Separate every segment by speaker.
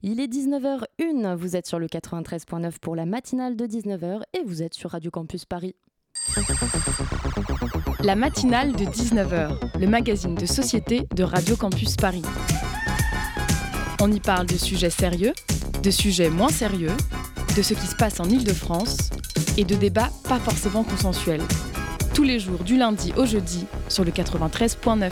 Speaker 1: Il est 19h01, vous êtes sur le 93.9 pour la matinale de 19h et vous êtes sur Radio Campus Paris.
Speaker 2: La matinale de 19h, le magazine de société de Radio Campus Paris. On y parle de sujets sérieux, de sujets moins sérieux, de ce qui se passe en Ile-de-France et de débats pas forcément consensuels. Tous les jours du lundi au jeudi sur le 93.9.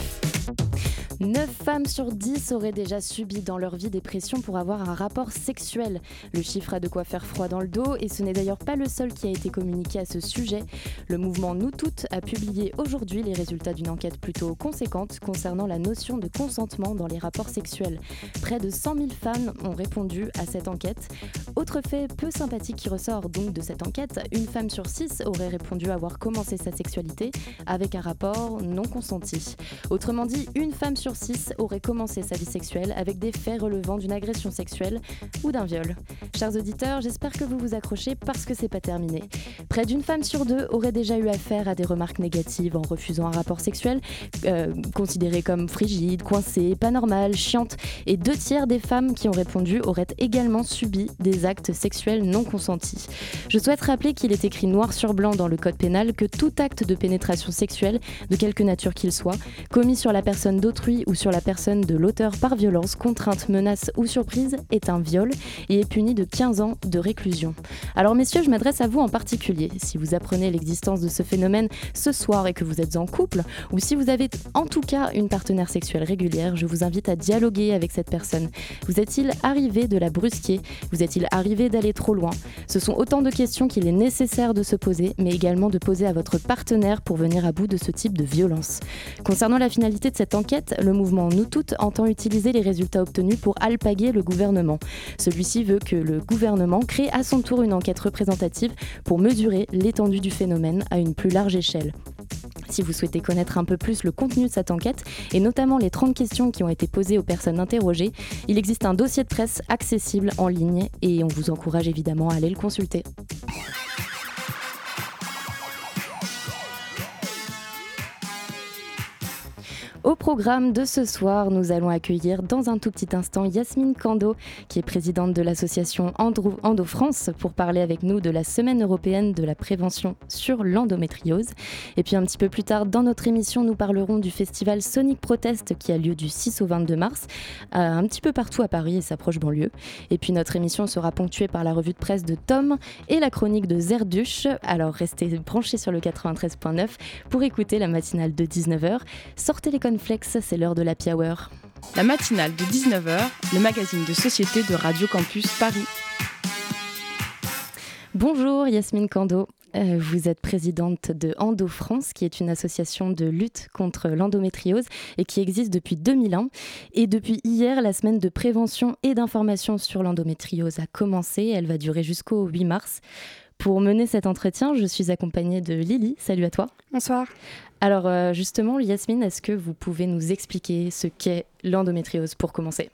Speaker 1: 9 femmes sur 10 auraient déjà subi dans leur vie des pressions pour avoir un rapport sexuel. Le chiffre a de quoi faire froid dans le dos et ce n'est d'ailleurs pas le seul qui a été communiqué à ce sujet. Le mouvement Nous Toutes a publié aujourd'hui les résultats d'une enquête plutôt conséquente concernant la notion de consentement dans les rapports sexuels. Près de 100 000 femmes ont répondu à cette enquête. Autre fait peu sympathique qui ressort donc de cette enquête, une femme sur 6 aurait répondu avoir commencé sa sexualité avec un rapport non consenti. Autrement dit, une femme sur sur 6 aurait commencé sa vie sexuelle avec des faits relevant d'une agression sexuelle ou d'un viol. Chers auditeurs, j'espère que vous vous accrochez parce que c'est pas terminé. Près d'une femme sur deux aurait déjà eu affaire à des remarques négatives en refusant un rapport sexuel euh, considéré comme frigide, coincé, pas normal, chiante, et deux tiers des femmes qui ont répondu auraient également subi des actes sexuels non consentis. Je souhaite rappeler qu'il est écrit noir sur blanc dans le code pénal que tout acte de pénétration sexuelle, de quelque nature qu'il soit, commis sur la personne d'autrui ou sur la personne de l'auteur par violence, contrainte, menace ou surprise est un viol et est puni de 15 ans de réclusion. Alors messieurs, je m'adresse à vous en particulier. Si vous apprenez l'existence de ce phénomène ce soir et que vous êtes en couple, ou si vous avez en tout cas une partenaire sexuelle régulière, je vous invite à dialoguer avec cette personne. Vous est-il arrivé de la brusquer? Vous est-il arrivé d'aller trop loin? Ce sont autant de questions qu'il est nécessaire de se poser, mais également de poser à votre partenaire pour venir à bout de ce type de violence. Concernant la finalité de cette enquête, le mouvement Nous Toutes entend utiliser les résultats obtenus pour alpaguer le gouvernement. Celui-ci veut que le gouvernement crée à son tour une enquête représentative pour mesurer l'étendue du phénomène à une plus large échelle. Si vous souhaitez connaître un peu plus le contenu de cette enquête, et notamment les 30 questions qui ont été posées aux personnes interrogées, il existe un dossier de presse accessible en ligne et on vous encourage évidemment à aller le consulter. Au programme de ce soir, nous allons accueillir dans un tout petit instant Yasmine Kando, qui est présidente de l'association Endo France, pour parler avec nous de la Semaine européenne de la prévention sur l'endométriose. Et puis un petit peu plus tard, dans notre émission, nous parlerons du festival Sonic Protest qui a lieu du 6 au 22 mars, un petit peu partout à Paris et sa proche banlieue. Et puis notre émission sera ponctuée par la revue de presse de Tom et la chronique de Zerduche. Alors restez branchés sur le 93.9 pour écouter la matinale de 19h. Sortez les Flex, c'est l'heure de la Hour.
Speaker 2: La matinale de 19h, le magazine de société de Radio Campus Paris.
Speaker 1: Bonjour Yasmine Kando. Euh, vous êtes présidente de Endo France, qui est une association de lutte contre l'endométriose et qui existe depuis 2001. Et depuis hier, la semaine de prévention et d'information sur l'endométriose a commencé. Elle va durer jusqu'au 8 mars. Pour mener cet entretien, je suis accompagnée de Lily. Salut à toi.
Speaker 3: Bonsoir.
Speaker 1: Alors euh, justement, Yasmine, est-ce que vous pouvez nous expliquer ce qu'est l'endométriose pour commencer?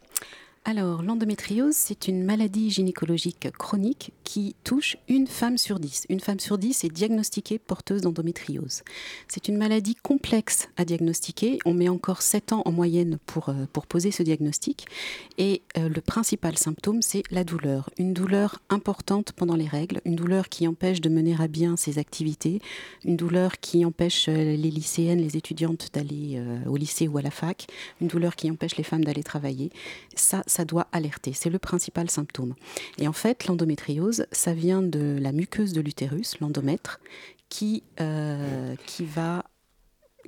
Speaker 4: Alors, l'endométriose, c'est une maladie gynécologique chronique qui touche une femme sur dix. Une femme sur dix est diagnostiquée porteuse d'endométriose. C'est une maladie complexe à diagnostiquer. On met encore sept ans en moyenne pour, euh, poser ce diagnostic. Et euh, le principal symptôme, c'est la douleur. Une douleur importante pendant les règles, une douleur qui empêche de mener à bien ses activités, une douleur qui empêche euh, les lycéennes, les étudiantes d'aller au lycée ou à la fac, une douleur qui empêche les femmes d'aller travailler. Ça doit alerter. C'est le principal symptôme. Et en fait, l'endométriose, ça vient de la muqueuse de l'utérus, l'endomètre, qui, euh, qui, va,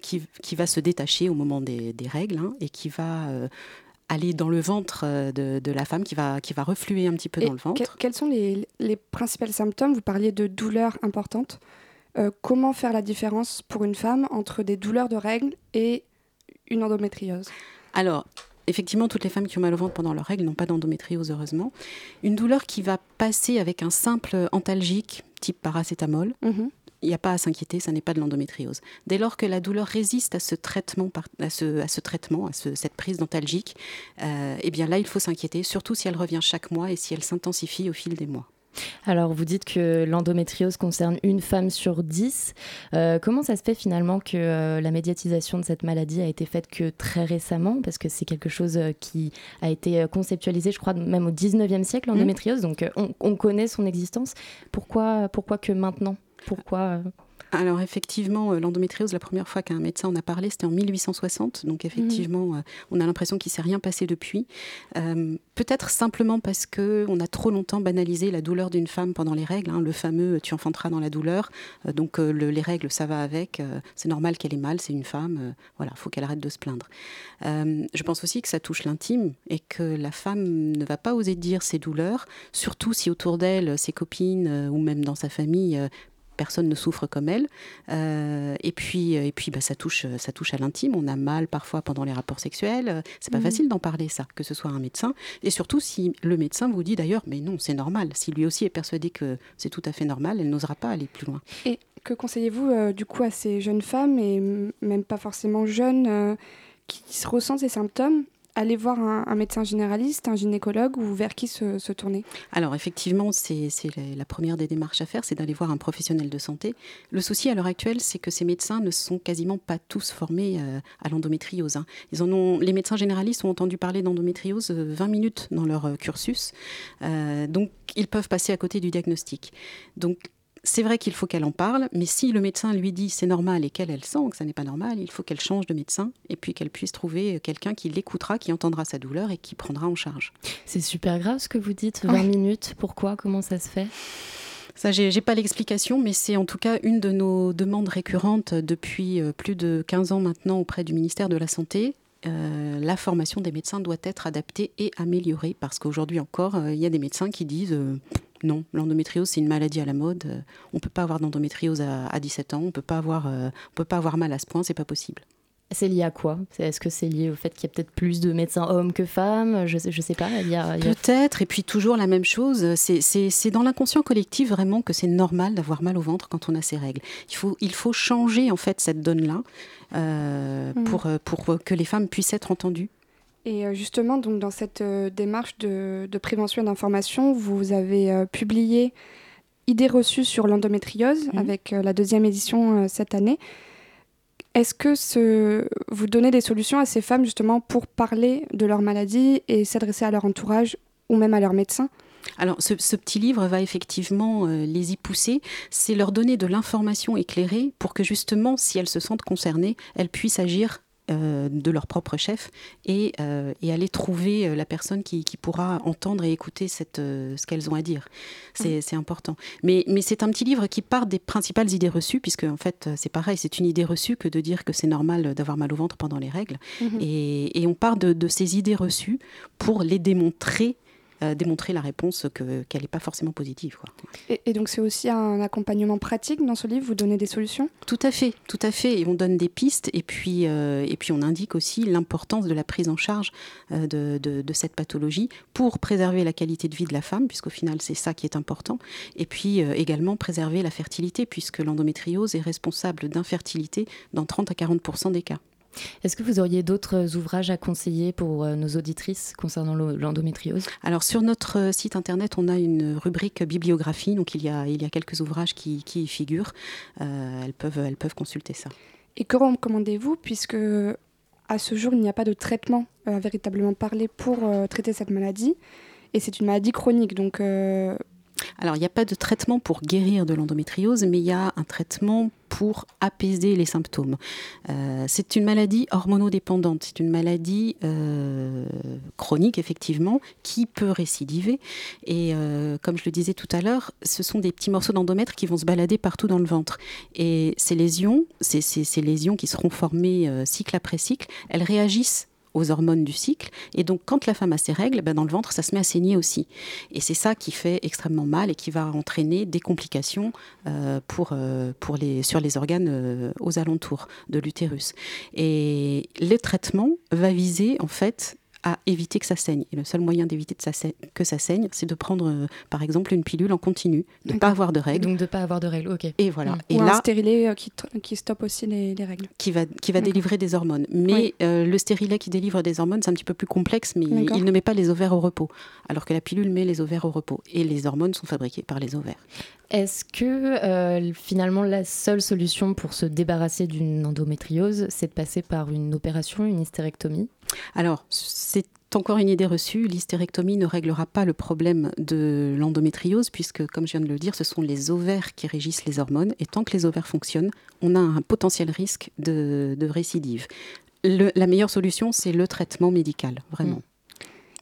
Speaker 4: qui, qui, va se détacher au moment des, règles hein, et qui va euh, aller dans le ventre euh, de, de, la femme, qui va, qui va refluer un petit peu dans le ventre.
Speaker 3: quels sont les, les, principaux symptômes? Vous parliez de douleurs importantes. comment faire la différence pour une femme entre des douleurs de règles et une endométriose?
Speaker 4: Alors, effectivement, toutes les femmes qui ont mal au ventre pendant leurs règles n'ont pas d'endométriose, heureusement. Une douleur qui va passer avec un simple antalgique, type paracétamol. Mhm. Il n'y a pas à s'inquiéter, ça n'est pas de l'endométriose. Dès lors que la douleur résiste à ce traitement, à ce, à ce traitement, à cette prise d'antalgique, euh, eh bien là, il faut s'inquiéter, surtout si elle revient chaque mois et si elle s'intensifie au fil des mois.
Speaker 1: Alors, vous dites que l'endométriose concerne une femme sur dix. Euh, comment ça se fait finalement que euh, la médiatisation de cette maladie a été faite que très récemment? Parce que c'est quelque chose euh, qui a été conceptualisé, je crois, même au 19e siècle, mmh. l'endométriose. Donc, on, on, connaît son existence. Pourquoi, pourquoi que maintenant? Pourquoi
Speaker 4: alors effectivement, euh, l'endométriose, la première fois qu'un médecin en a parlé, c'était en 1860. Donc effectivement, mhm. euh, on a l'impression qu'il ne s'est rien passé depuis. Euh, peut-être simplement parce qu'on a trop longtemps banalisé la douleur d'une femme pendant les règles. Hein. le fameux tu enfanteras dans la douleur. donc les règles, ça va avec. c'est normal qu'elle ait mal, c'est une femme. voilà, il faut qu'elle arrête de se plaindre. je pense aussi que ça touche l'intime et que la femme ne va pas oser dire ses douleurs, surtout si autour d'elle, ses copines ou même dans sa famille personne ne souffre comme elle. Euh, et puis, et puis bah, ça, touche, ça touche à l'intime. On a mal parfois pendant les rapports sexuels. C'est pas mhm. facile d'en parler, ça, que ce soit un médecin. Et surtout si le médecin vous dit d'ailleurs, mais non, c'est normal. Si lui aussi est persuadé que c'est tout à fait normal, elle n'osera pas aller plus loin.
Speaker 3: Et que conseillez-vous euh, du coup à ces jeunes femmes, et même pas forcément jeunes, euh, qui ressentent ces symptômes aller voir un, médecin généraliste, un gynécologue ou vers qui se, tourner
Speaker 4: Alors effectivement, c'est la première des démarches à faire, c'est d'aller voir un professionnel de santé. Le souci à l'heure actuelle, c'est que ces médecins ne sont quasiment pas tous formés euh, à l'endométriose. Hein. Les médecins généralistes ont entendu parler d'endométriose 20 euh, minutes dans leur euh, cursus, donc ils peuvent passer à côté du diagnostic. Donc c'est vrai qu'il faut qu'elle en parle, mais si le médecin lui dit c'est normal et qu'elle elle sent que ça n'est pas normal, il faut qu'elle change de médecin et puis qu'elle puisse trouver quelqu'un qui l'écoutera, qui entendra sa douleur et qui prendra en charge.
Speaker 1: C'est super grave ce que vous dites, 20 minutes. Pourquoi Comment ça se fait?
Speaker 4: Ça, j'ai pas l'explication, mais c'est en tout cas une de nos demandes récurrentes depuis euh, plus de 15 ans maintenant auprès du ministère de la Santé. Euh, la formation des médecins doit être adaptée et améliorée parce qu'aujourd'hui encore, euh, il y a des médecins qui disent non, l'endométriose, c'est une maladie à la mode. On ne peut pas avoir d'endométriose à, 17 ans. On ne peut pas avoir mal à ce point. C'est pas possible.
Speaker 1: C'est lié à quoi? Est-ce que c'est lié au fait qu'il y a peut-être plus de médecins hommes que femmes? Je ne sais, sais pas.
Speaker 4: Peut-être, et puis toujours la même chose. C'est dans l'inconscient collectif vraiment que c'est normal d'avoir mal au ventre quand on a ses règles. Il faut, il faut changer en fait cette donne-là euh, mmh. pour, pour que les femmes puissent être entendues
Speaker 3: et euh, justement, donc, dans cette euh, démarche de, prévention et d'information, vous avez euh, publié Idées reçues sur l'endométriose mhm. avec la deuxième édition cette année. Est-ce que ce... vous donnez des solutions à ces femmes justement pour parler de leur maladie et s'adresser à leur entourage ou même à leur médecin?
Speaker 4: Alors, ce, ce, petit livre va effectivement les y pousser, c'est leur donner de l'information éclairée pour que justement, si elles se sentent concernées, elles puissent agir euh, de leur propre chef et, euh, aller trouver euh, la personne qui, pourra entendre et écouter cette, ce qu'elles ont à dire. C'est mmh. important. Mais, mais c'est un petit livre qui part des principales idées reçues, puisque en fait c'est pareil, c'est une idée reçue que de dire que c'est normal d'avoir mal au ventre pendant les règles. Mmh. Et, on part de, de, ces idées reçues pour les démontrer euh, démontrer la réponse qu'elle n'est pas forcément positive.
Speaker 3: Et, donc c'est aussi un accompagnement pratique dans ce livre, vous donnez des solutions?
Speaker 4: Tout à fait, tout à fait. Et on donne des pistes et puis, euh, et puis on indique aussi l'importance de la prise en charge euh, de, de, cette pathologie pour préserver la qualité de vie de la femme, puisqu'au final c'est ça qui est important. Et puis également préserver la fertilité, puisque l'endométriose est responsable d'infertilité dans 30 à 40% des cas.
Speaker 1: Est-ce que vous auriez d'autres ouvrages à conseiller pour euh, nos auditrices concernant l'endométriose?
Speaker 4: Alors sur notre euh, site internet, on a une rubrique bibliographie, donc il y a, il y a quelques ouvrages qui, y figurent. Euh, elles, peuvent, elles peuvent consulter ça.
Speaker 3: Et que recommandez-vous puisque à ce jour, il n'y a pas de traitement véritablement parlé pour traiter cette maladie? Et c'est une maladie chronique, donc
Speaker 4: alors, il n'y a pas de traitement pour guérir de l'endométriose, mais il y a un traitement pour apaiser les symptômes. Euh, c'est une maladie hormonodépendante, c'est une maladie euh, chronique effectivement qui peut récidiver. Et euh, comme je le disais tout à l'heure, ce sont des petits morceaux d'endomètre qui vont se balader partout dans le ventre. Et ces lésions, ces, ces lésions qui seront formées cycle après cycle, elles réagissent aux hormones du cycle. Et donc, quand la femme a ses règles, ben, dans le ventre, ça se met à saigner aussi. Et c'est ça qui fait extrêmement mal et qui va entraîner des complications euh, pour, euh, pour les, sur les organes euh, aux alentours de l'utérus. Et le traitement va viser, en fait, à éviter que ça saigne. Et le seul moyen d'éviter que ça saigne, c'est de prendre, euh, par exemple, une pilule en continu, de ne pas avoir de règles.
Speaker 1: donc de ne pas avoir de règles, ok.
Speaker 4: Et voilà. Mm.
Speaker 3: Et Ou là, un stérilet euh, qui, qui, stoppe aussi les, règles.
Speaker 4: Qui va, qui va délivrer des hormones. Mais euh, le stérilet qui délivre des hormones, c'est un petit peu plus complexe, mais il ne met pas les ovaires au repos, alors que la pilule met les ovaires au repos. Et les hormones sont fabriquées par les ovaires.
Speaker 1: Est-ce que finalement la seule solution pour se débarrasser d'une endométriose, c'est de passer par une opération, une hystérectomie
Speaker 4: Alors, c'est encore une idée reçue, l'hystérectomie ne réglera pas le problème de l'endométriose, puisque, comme je viens de le dire, ce sont les ovaires qui régissent les hormones, et tant que les ovaires fonctionnent, on a un potentiel risque de, récidive. la meilleure solution, c'est le traitement médical, vraiment. Mm.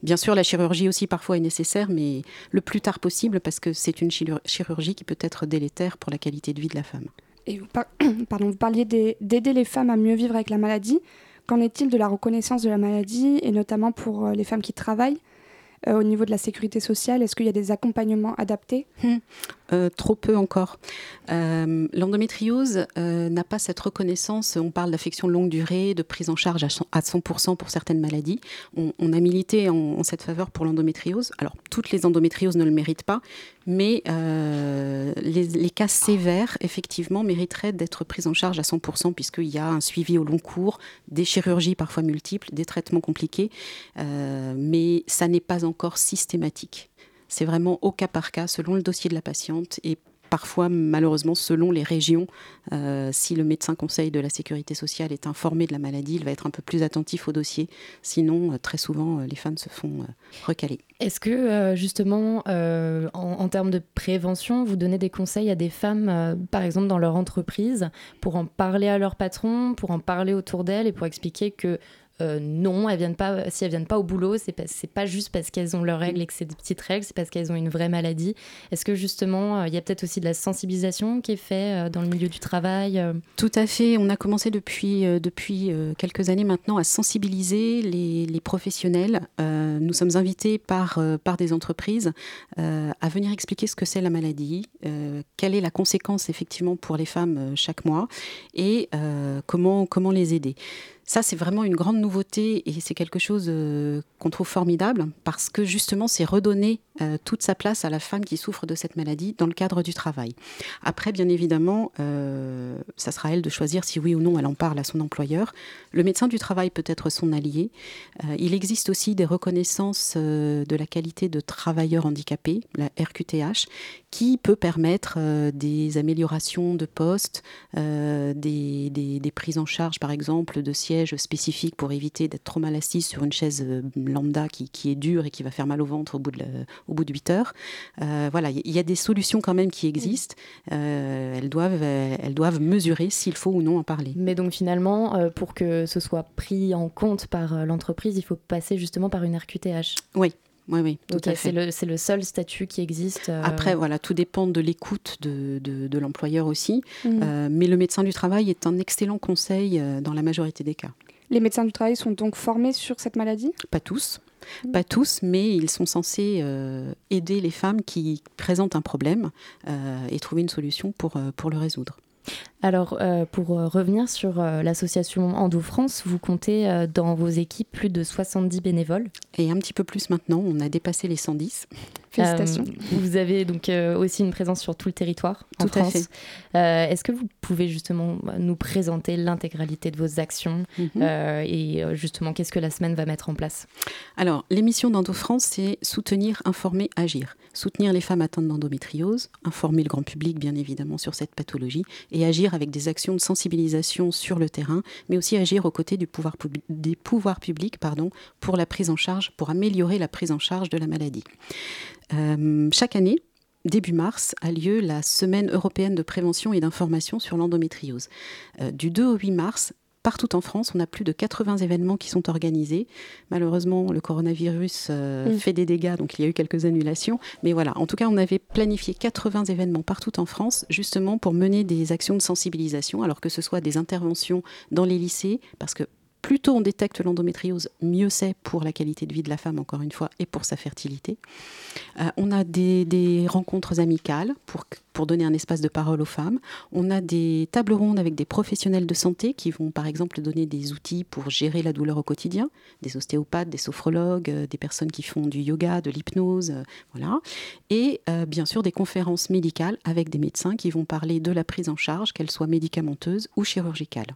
Speaker 4: Bien sûr, la chirurgie aussi parfois est nécessaire, mais le plus tard possible, parce que c'est une chirurgie qui peut être délétère pour la qualité de vie de la femme.
Speaker 3: Et vous, pardon, vous parliez d'aider les femmes à mieux vivre avec la maladie. Qu'en est-il de la reconnaissance de la maladie, et notamment pour euh, les femmes qui travaillent euh, au niveau de la sécurité sociale? Est-ce qu'il y a des accompagnements adaptés?
Speaker 4: Hmm. euh, Trop peu encore. L'endométriose n'a pas cette reconnaissance. On parle d'affection longue durée, de prise en charge à 100% pour certaines maladies. On, a milité en, cette faveur pour l'endométriose. Alors, toutes les endométrioses ne le méritent pas, mais les, les, cas sévères, effectivement, mériteraient d'être pris en charge à 100% puisqu'il y a un suivi au long cours, des chirurgies parfois multiples, des traitements compliqués. mais ça n'est pas encore systématique. C'est vraiment au cas par cas, selon le dossier de la patiente et parfois, malheureusement, selon les régions, euh, si le médecin conseil de la sécurité sociale est informé de la maladie, il va être un peu plus attentif au dossier. Sinon, euh, très souvent, euh, les femmes se font recaler.
Speaker 1: Est-ce que, justement, en, en, termes de prévention, vous donnez des conseils à des femmes, par exemple, dans leur entreprise, pour en parler à leur patron, pour en parler autour d'elles et pour expliquer que euh, non, elles viennent pas, si elles viennent pas au boulot, c'est pas, pas juste parce qu'elles ont leurs règles et que c'est des petites règles, c'est parce qu'elles ont une vraie maladie. Est-ce que justement, euh, il y a peut-être aussi de la sensibilisation qui est faite euh, dans le milieu du travail
Speaker 4: Tout à fait. On a commencé depuis, depuis quelques années maintenant à sensibiliser les, professionnels. nous sommes invités par, par des entreprises à venir expliquer ce que c'est la maladie, quelle est la conséquence effectivement pour les femmes chaque mois et comment, comment les aider. Ça, c'est vraiment une grande nouveauté et c'est quelque chose euh, qu'on trouve formidable parce que justement, c'est redonner euh, toute sa place à la femme qui souffre de cette maladie dans le cadre du travail. Après, bien évidemment, euh, ça sera elle de choisir si oui ou non elle en parle à son employeur. Le médecin du travail peut être son allié. il existe aussi des reconnaissances de la qualité de travailleur handicapé, la RQTH, qui peut permettre des améliorations de poste, des, prises en charge, par exemple, de sièges spécifique pour éviter d'être trop mal assise sur une chaise euh, lambda qui, qui, est dure et qui va faire mal au ventre au bout de, au bout de 8 heures. Euh, voilà, il y a des solutions quand même qui existent. Euh, elles, doivent, elles doivent mesurer s'il faut ou non en parler.
Speaker 1: Mais donc finalement, pour que ce soit pris en compte par l'entreprise, il faut passer justement par une RQTH.
Speaker 4: Oui, oui, oui, tout à
Speaker 1: fait. C'est le, seul statut qui existe.
Speaker 4: Après, voilà, tout dépend de l'écoute de, de, l'employeur aussi. Mmh. mais le médecin du travail est un excellent conseil dans la majorité des cas.
Speaker 3: Les médecins du travail sont donc formés sur cette maladie?
Speaker 4: Pas tous. Pas tous, mais ils sont censés aider les femmes qui présentent un problème et trouver une solution pour, pour le résoudre.
Speaker 1: Alors, euh, pour euh, revenir sur euh, l'association Endo France, vous comptez dans vos équipes plus de 70 bénévoles.
Speaker 4: Et un petit peu plus maintenant, on a dépassé les 110.
Speaker 1: Félicitations. vous avez donc aussi une présence sur tout le territoire en tout France. Est-ce que vous pouvez justement nous présenter l'intégralité de vos actions mhm. et justement qu'est-ce que la semaine va mettre en place?
Speaker 4: Alors, l'émission d'Endo France, c'est soutenir, informer, agir. Soutenir les femmes atteintes d'endométriose, informer le grand public bien évidemment sur cette pathologie et agir avec des actions de sensibilisation sur le terrain, mais aussi agir aux côtés des pouvoirs publics pour la prise en charge, pour améliorer la prise en charge de la maladie. Euh, chaque année, début mars, a lieu la Semaine européenne de prévention et d'information sur l'endométriose. Euh, du 2 au 8 mars, Partout en France, on a plus de 80 événements qui sont organisés. Malheureusement, le coronavirus euh, mm. fait des dégâts, donc il y a eu quelques annulations. Mais voilà, en tout cas, on avait planifié 80 événements partout en France, justement pour mener des actions de sensibilisation, alors que ce soit des interventions dans les lycées, parce que plus tôt on détecte l'endométriose, mieux c'est pour la qualité de vie de la femme, encore une fois, et pour sa fertilité. Euh, on a des, rencontres amicales pour, donner un espace de parole aux femmes. On a des tables rondes avec des professionnels de santé qui vont, par exemple, donner des outils pour gérer la douleur au quotidien, des ostéopathes, des sophrologues, euh, des personnes qui font du yoga, de l'hypnose, euh, voilà. Et bien sûr des conférences médicales avec des médecins qui vont parler de la prise en charge, qu'elle soit médicamenteuse ou chirurgicale.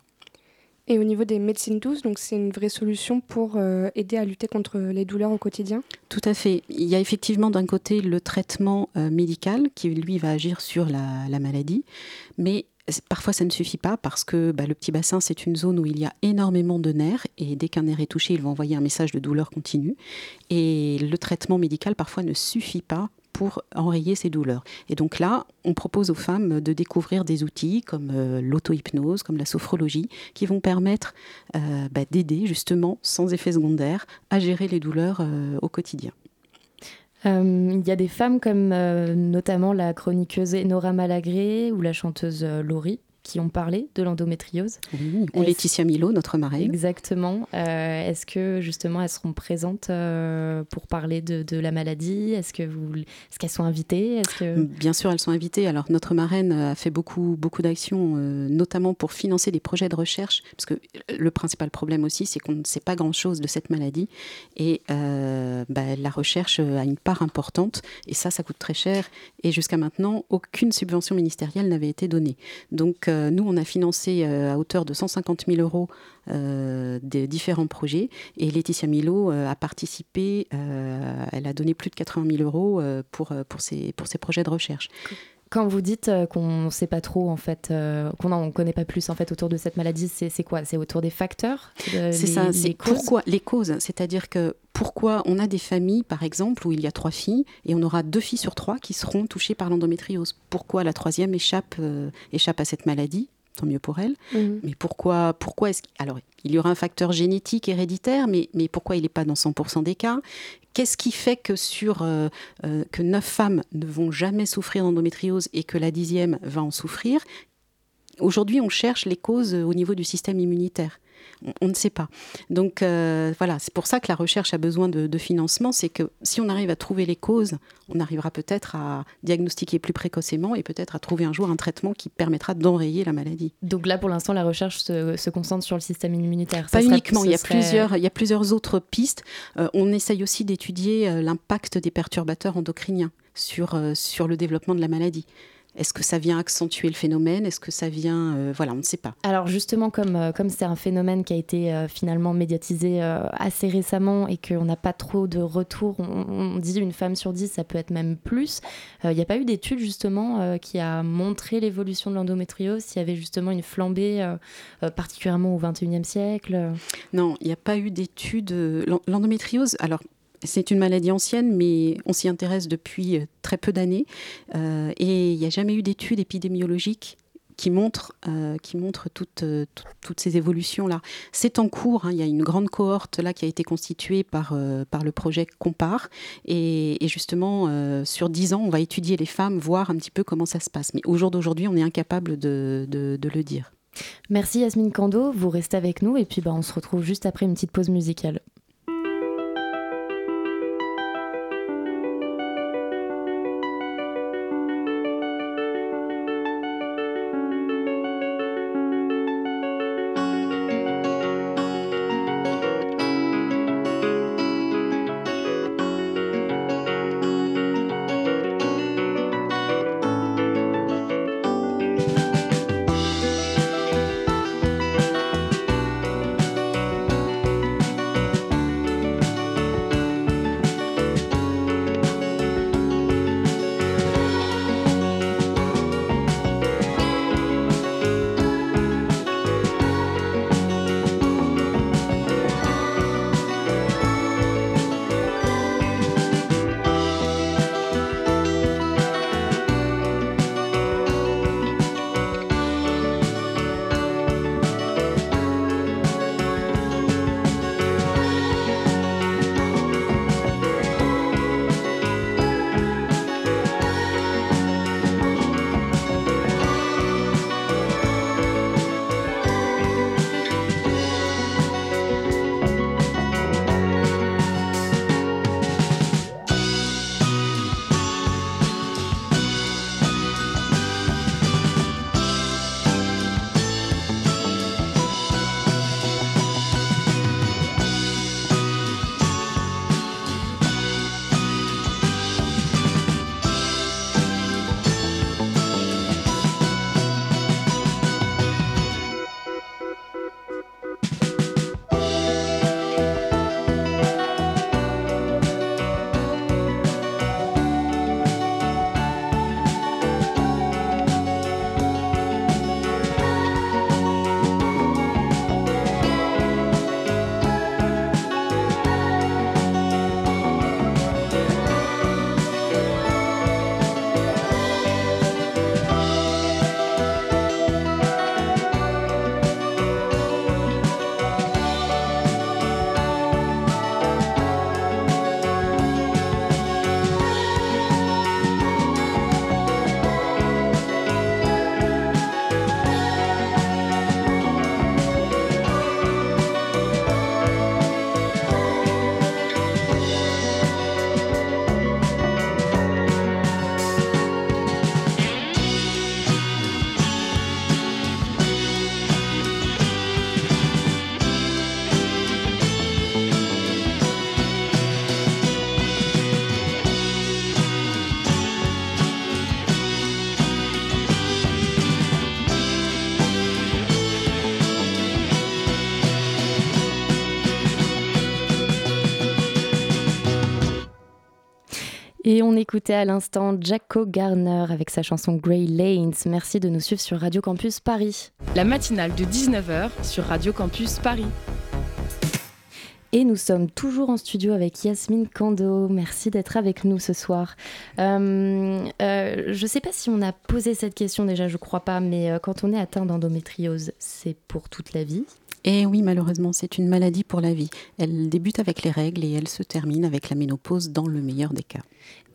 Speaker 3: Et au niveau des médecines douces, donc c'est une vraie solution pour euh, aider à lutter contre les douleurs au quotidien?
Speaker 4: Tout à fait. Il y a effectivement d'un côté le traitement euh, médical qui, lui, va agir sur la, maladie, mais parfois ça ne suffit pas parce que bah, le petit bassin, c'est une zone où il y a énormément de nerfs et dès qu'un nerf est touché, il va envoyer un message de douleur continue. Et le traitement médical, parfois, ne suffit pas pour enrayer ces douleurs. Et donc là, on propose aux femmes de découvrir des outils comme euh, l'auto-hypnose, comme la sophrologie, qui vont permettre euh, bah, d'aider justement, sans effet secondaire, à gérer les douleurs euh, au quotidien.
Speaker 1: Il y a des femmes comme notamment la chroniqueuse Nora Malagré ou la chanteuse Laurie qui ont parlé de l'endométriose.
Speaker 4: ou Laetitia Milo, notre marraine.
Speaker 1: Exactement. Euh, est-ce que justement elles seront présentes euh, pour parler de, la maladie? Est-ce que vous, est-ce qu'elles sont invitées? Est-ce que
Speaker 4: bien sûr elles sont invitées. Alors notre marraine a fait beaucoup beaucoup d'actions, euh, notamment pour financer des projets de recherche, parce que le principal problème aussi, c'est qu'on ne sait pas grand-chose de cette maladie et bah, la recherche a une part importante et ça, ça coûte très cher. Et jusqu'à maintenant, aucune subvention ministérielle n'avait été donnée. Donc euh, nous, on a financé euh, à hauteur de 150 000 euros euh, des différents projets. Et Laetitia Milo a participé, elle a donné plus de 80 000 euros pour, pour, ces, pour ces projets de recherche.
Speaker 1: Quand vous dites qu'on ne sait pas trop, en fait, qu'on n'en connaît pas plus en fait autour de cette maladie, c'est quoi? C'est autour des facteurs?
Speaker 4: C'est ça, c'est pourquoi les causes. C'est-à-dire que pourquoi on a des familles, par exemple, où il y a trois filles et on aura deux filles sur trois qui seront touchées par l'endométriose? Pourquoi la troisième échappe, euh, échappe à cette maladie? Tant mieux pour elle. Mhm. Mais pourquoi, pourquoi est-ce alors il y aura un facteur génétique héréditaire, mais, mais pourquoi il n'est pas dans 100% des cas? Qu'est-ce qui fait que sur euh, euh, que neuf femmes ne vont jamais souffrir d'endométriose et que la dixième va en souffrir? Aujourd'hui, on cherche les causes au niveau du système immunitaire on, ne sait pas. Donc euh, voilà, c'est pour ça que la recherche a besoin de, financement, c'est que si on arrive à trouver les causes, on arrivera peut-être à diagnostiquer plus précocement et peut-être à trouver un jour un traitement qui permettra d'enrayer la maladie.
Speaker 1: Donc là, pour l'instant, la recherche se, concentre sur le système immunitaire.
Speaker 4: Pas uniquement, il y, a plusieurs, il y a plusieurs autres pistes. Euh, on essaye aussi d'étudier euh, l'impact des perturbateurs endocriniens sur, sur le développement de la maladie. Est-ce que ça vient accentuer le phénomène? Est-ce que ça vient... Euh, voilà, on ne sait pas.
Speaker 1: Alors justement, comme euh, comme c'est un phénomène qui a été euh, finalement médiatisé assez récemment et qu'on n'a pas trop de retours, on, dit une femme sur dix, ça peut être même plus. Il n'y a pas eu d'étude justement qui a montré l'évolution de l'endométriose, s'il y avait justement une flambée particulièrement au XXIe siècle?
Speaker 4: Non, il n'y a pas eu d'étude. L'endométriose, alors c'est une maladie ancienne, mais on s'y intéresse depuis euh, très peu d'années. Euh, et il n'y a jamais eu d'études épidémiologiques qui montrent, euh, qui toutes, toutes ces évolutions-là. C'est en cours, hein. il y a une grande cohorte là qui a été constituée par, par le projet Compare. Et, justement, sur dix ans, on va étudier les femmes, voir un petit peu comment ça se passe. Mais au jour d'aujourd'hui, on est incapable de, de, le dire.
Speaker 1: Merci Yasmine Kando, vous restez avec nous et puis bah, on se retrouve juste après une petite pause musicale. Écoutait à l'instant Jacko Garner avec sa chanson Grey Lanes. Merci de nous suivre sur Radio Campus Paris.
Speaker 2: La matinale de 19h sur Radio Campus Paris.
Speaker 1: Et nous sommes toujours en studio avec Yasmine Kando. Merci d'être avec nous ce soir. Euh, euh, je ne sais pas si on a posé cette question déjà, je ne crois pas, mais euh, quand on est atteint d'endométriose, c'est pour toute la vie?
Speaker 4: Et eh oui, malheureusement, c'est une maladie pour la vie. Elle débute avec les règles et elle se termine avec la ménopause dans le meilleur des cas.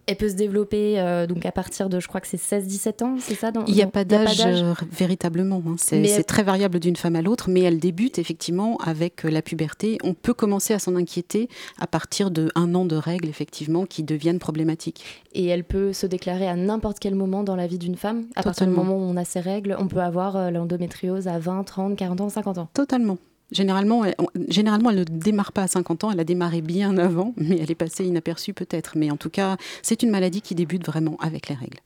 Speaker 1: Elle peut se développer euh, donc à partir de, je crois que c'est 16-17 ans, c'est ça
Speaker 4: Il n'y a, pas d'âge euh, véritablement. Hein. C'est très variable d'une femme à l'autre, mais elle débute effectivement avec euh, la puberté. On peut commencer à s'en inquiéter à partir de un an de règles, effectivement, qui deviennent problématiques.
Speaker 1: Et elle peut se déclarer à n'importe quel moment dans la vie d'une femme À partir du moment où on a ces règles, on peut avoir l'endométriose à 20, 30, 40 ans, 50 ans
Speaker 4: Totalement. Généralement elle, généralement, elle ne démarre pas à 50 ans, elle a démarré bien avant, mais elle est passée inaperçue peut-être. Mais en tout cas, c'est une maladie qui débute vraiment avec les règles.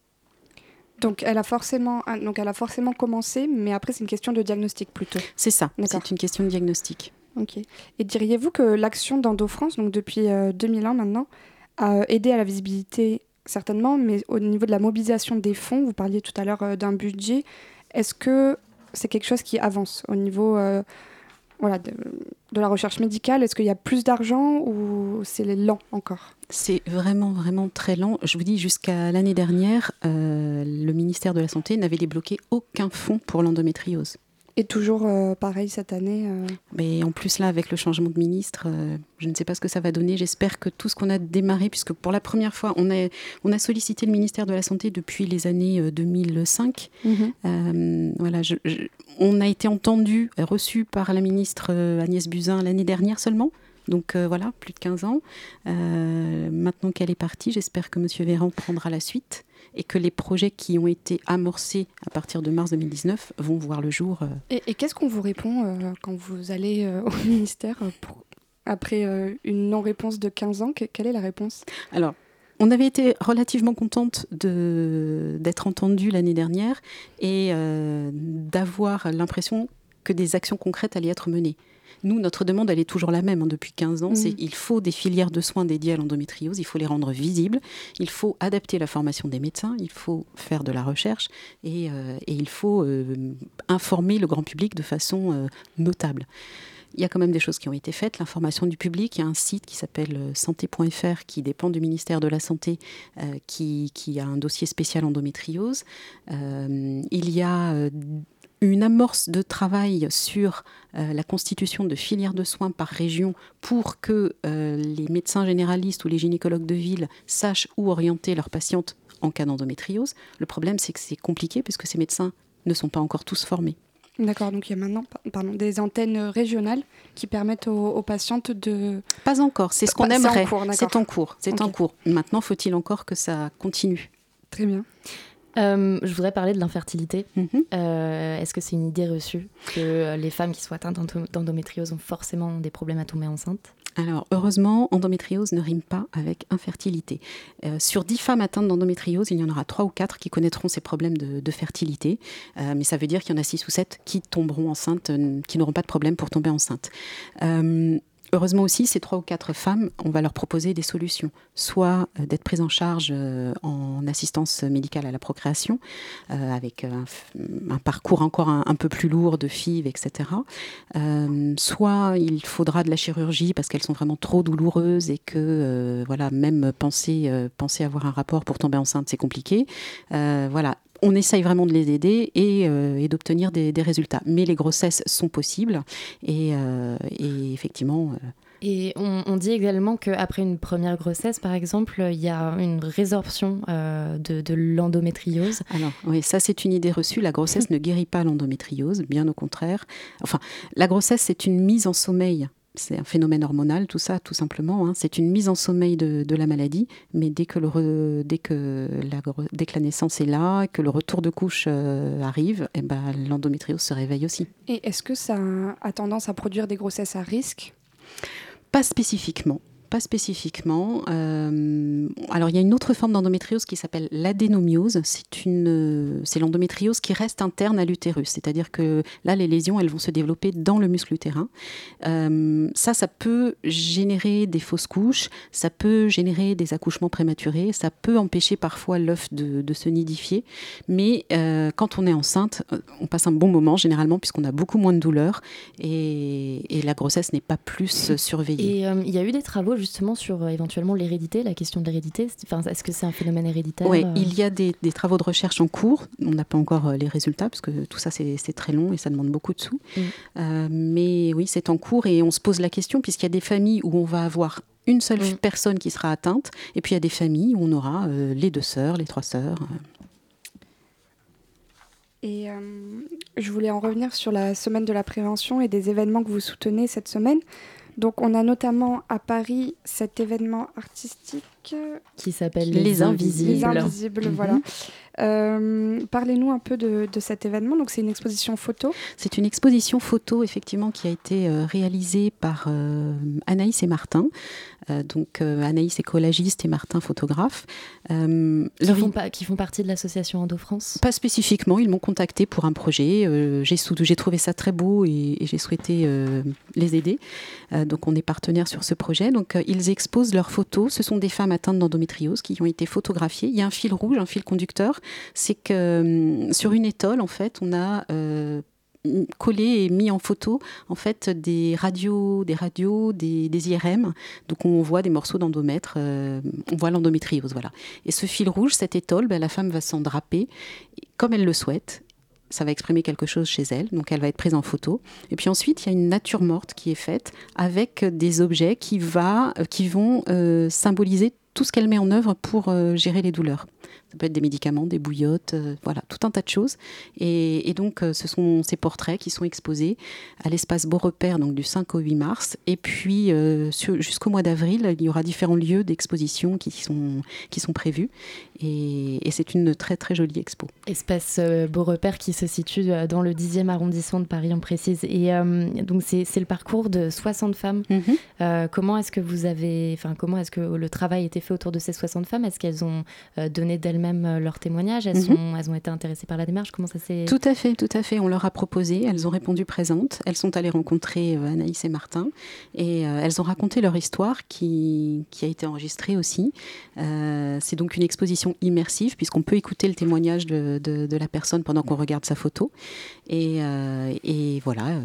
Speaker 3: Donc elle a forcément, donc elle a forcément commencé, mais après c'est une question de diagnostic plutôt.
Speaker 4: C'est ça, c'est une question de diagnostic.
Speaker 3: Ok. Et diriez-vous que l'action d'EndoFrance, donc depuis 2000 euh, ans maintenant, a aidé à la visibilité certainement, mais au niveau de la mobilisation des fonds, vous parliez tout à l'heure euh, d'un budget, est-ce que c'est quelque chose qui avance au niveau euh, voilà, de, la recherche médicale Est-ce qu'il y a plus d'argent ou c'est lent encore?
Speaker 4: C'est vraiment, vraiment très lent. Je vous dis, jusqu'à l'année dernière, euh, le ministère de la Santé n'avait débloqué aucun fonds pour l'endométriose.
Speaker 3: Et toujours euh, pareil cette année euh
Speaker 4: Mais en plus là, avec le changement de ministre, euh, je ne sais pas ce que ça va donner. J'espère que tout ce qu'on a démarré, puisque pour la première fois, on a, on a sollicité le ministère de la Santé depuis les années 2005. Mhm. voilà, on a été entendu, reçu par la ministre Agnès Buzyn l'année dernière seulement. Donc voilà, plus de 15 ans. maintenant qu'elle est partie, j'espère que M. Véran prendra la suite et que les projets qui ont été amorcés à partir de mars 2019 vont voir le jour. Euh.
Speaker 3: Et, qu'est-ce qu'on vous répond euh, quand vous allez euh, au ministère après une non-réponse de 15 ans Quelle est la réponse?
Speaker 4: Alors, on avait été relativement contente d'être entendue l'année dernière et d'avoir l'impression que des actions concrètes allaient être menées. Nous, notre demande, elle est toujours la même hein, depuis 15 ans. C'est mm. il faut des filières de soins dédiées à l'endométriose, il faut les rendre visibles, il faut adapter la formation des médecins, il faut faire de la recherche et, euh, il faut euh, informer le grand public de façon euh, notable. Il y a quand même des choses qui ont été faites. L'information du public, il y a un site qui s'appelle santé.fr qui dépend du ministère de la Santé, qui, qui, a un dossier spécial endométriose. il y a une amorce de travail sur euh, la constitution de filières de soins par région pour que euh, les médecins généralistes ou les gynécologues de ville sachent où orienter leurs patientes en cas d'endométriose. Le problème, c'est que c'est compliqué puisque ces médecins ne sont pas encore tous formés.
Speaker 3: D'accord, donc il y a maintenant pardon, des antennes régionales qui permettent aux, patientes de...
Speaker 4: Pas encore, c'est ce qu'on aimerait. C'est en cours, c'est en cours. Maintenant, faut-il encore que ça continue?
Speaker 3: Très bien.
Speaker 1: Euh, je voudrais parler de l'infertilité. Mhm. Euh, est-ce que c'est une idée reçue que les femmes qui sont atteintes d'endométriose ont forcément des problèmes à tomber enceinte?
Speaker 4: Alors, heureusement, endométriose ne rime pas avec infertilité. Euh, sur 10 femmes atteintes d'endométriose, il y en aura 3 ou 4 qui connaîtront ces problèmes de, fertilité. mais ça veut dire qu'il y en a 6 ou 7 qui tomberont enceintes, qui n'auront pas de problème pour tomber enceinte. Heureusement aussi, ces trois ou quatre femmes, on va leur proposer des solutions, soit euh, d'être prises en charge euh, en assistance médicale à la procréation, euh, avec un, parcours encore un, peu plus lourd de FIV, etc. soit il faudra de la chirurgie parce qu'elles sont vraiment trop douloureuses et que voilà, même penser, penser avoir un rapport pour tomber enceinte, c'est compliqué. voilà, on essaye vraiment de les aider et, euh, d'obtenir des, résultats. Mais les grossesses sont possibles et, euh, effectivement. Euh,
Speaker 1: et on, dit également qu'après une première grossesse, par exemple, il y a une résorption de, l'endométriose.
Speaker 4: Alors, oui, ça c'est une idée reçue. La grossesse ne guérit pas l'endométriose, bien au contraire. Enfin, la grossesse c'est une mise en sommeil c'est un phénomène hormonal, tout ça, tout simplement. Hein. C'est une mise en sommeil de, la maladie, mais dès que, le dès, que la, dès que la naissance est là, que le retour de couche euh, arrive, eh ben, l'endométriose se réveille aussi.
Speaker 3: Et est-ce que ça a tendance à produire des grossesses à risque?
Speaker 4: Pas spécifiquement. Pas spécifiquement. Euh, alors, il y a une autre forme d'endométriose qui s'appelle l'adénomiose. C'est une, c'est l'endométriose qui reste interne à l'utérus. C'est-à-dire que là, les lésions, elles vont se développer dans le muscle utérin. Euh, ça, ça peut générer des fausses couches, ça peut générer des accouchements prématurés, ça peut empêcher parfois l'œuf de, se nidifier. Mais euh, quand on est enceinte, on passe un bon moment généralement puisqu'on a beaucoup moins de douleur et, et la grossesse n'est pas plus surveillée.
Speaker 1: Et il y a eu des travaux justement sur euh, éventuellement l'hérédité, la question de l'hérédité. Enfin, Est-ce que c'est un phénomène héréditaire
Speaker 4: Oui, euh il y a des, travaux de recherche en cours. On n'a pas encore euh, les résultats parce que tout ça c'est très long et ça demande beaucoup de sous. Mm. mais oui, c'est en cours et on se pose la question puisqu'il y a des familles où on va avoir une seule mm. personne qui sera atteinte et puis il y a des familles où on aura les deux sœurs, les trois sœurs.
Speaker 3: Et je voulais en revenir sur la semaine de la prévention et des événements que vous soutenez cette semaine. Donc on a notamment à Paris cet événement artistique
Speaker 1: qui s'appelle Les, Invisibles.
Speaker 3: Les Invisibles, voilà. Mhm. Euh, parlez-nous un peu de, cet événement. Donc c'est une exposition photo.
Speaker 4: C'est une exposition photo effectivement qui a été euh, réalisée par euh, Anaïs et Martin. Donc Anaïs est collagiste et Martin photographe.
Speaker 1: Qui font, qui, font, partie de l'association Endo France
Speaker 4: Pas spécifiquement. Ils m'ont contacté pour un projet. j'ai trouvé ça très beau et, et j'ai souhaité les aider. donc on est partenaire sur ce projet. Donc ils exposent leurs photos. Ce sont des femmes atteintes d'endométriose qui ont été photographiées. Il y a un fil rouge, un fil conducteur c'est que hum, sur une étole, en fait, on a euh, collé et mis en photo en fait des radios, des radios, des, IRM. Donc on voit des morceaux d'endomètre, euh, on voit l'endométriose, voilà. Et ce fil rouge, cette étole, ben, la femme va s'en draper comme elle le souhaite. Ça va exprimer quelque chose chez elle, donc elle va être prise en photo. Et puis ensuite, il y a une nature morte qui est faite avec des objets qui, va, qui vont euh, symboliser tout ce qu'elle met en œuvre pour gérer les douleurs. Ça peut être des médicaments, des bouillottes, euh, voilà, tout un tas de choses. Et, donc, euh, ce sont ces portraits qui sont exposés à l'espace Beau Repère, donc du 5 au 8 mars. Et puis, euh, jusqu'au mois d'avril, il y aura différents lieux d'exposition qui sont, qui sont prévus. Et, c'est une très, très jolie expo.
Speaker 1: Espace Beau Repère qui se situe dans le 10e arrondissement de Paris, on précise. Et donc, c'est le parcours de 60 femmes. Mhm. comment est-ce que vous avez, enfin, comment est-ce que le travail a été fait autour de ces 60 femmes Est-ce qu'elles ont donné d'elles même euh, leurs témoignages? Elles, mhm. sont, elles ont été intéressées par la démarche? Comment ça s'est...
Speaker 4: Tout à fait, tout à fait. On leur a proposé, elles ont répondu présentes. Elles sont allées rencontrer euh, Anaïs et Martin et euh, elles ont raconté leur histoire qui, qui a été enregistrée aussi. c'est donc une exposition immersive puisqu'on peut écouter le témoignage de, de, la personne pendant qu'on regarde sa photo. Et, et voilà.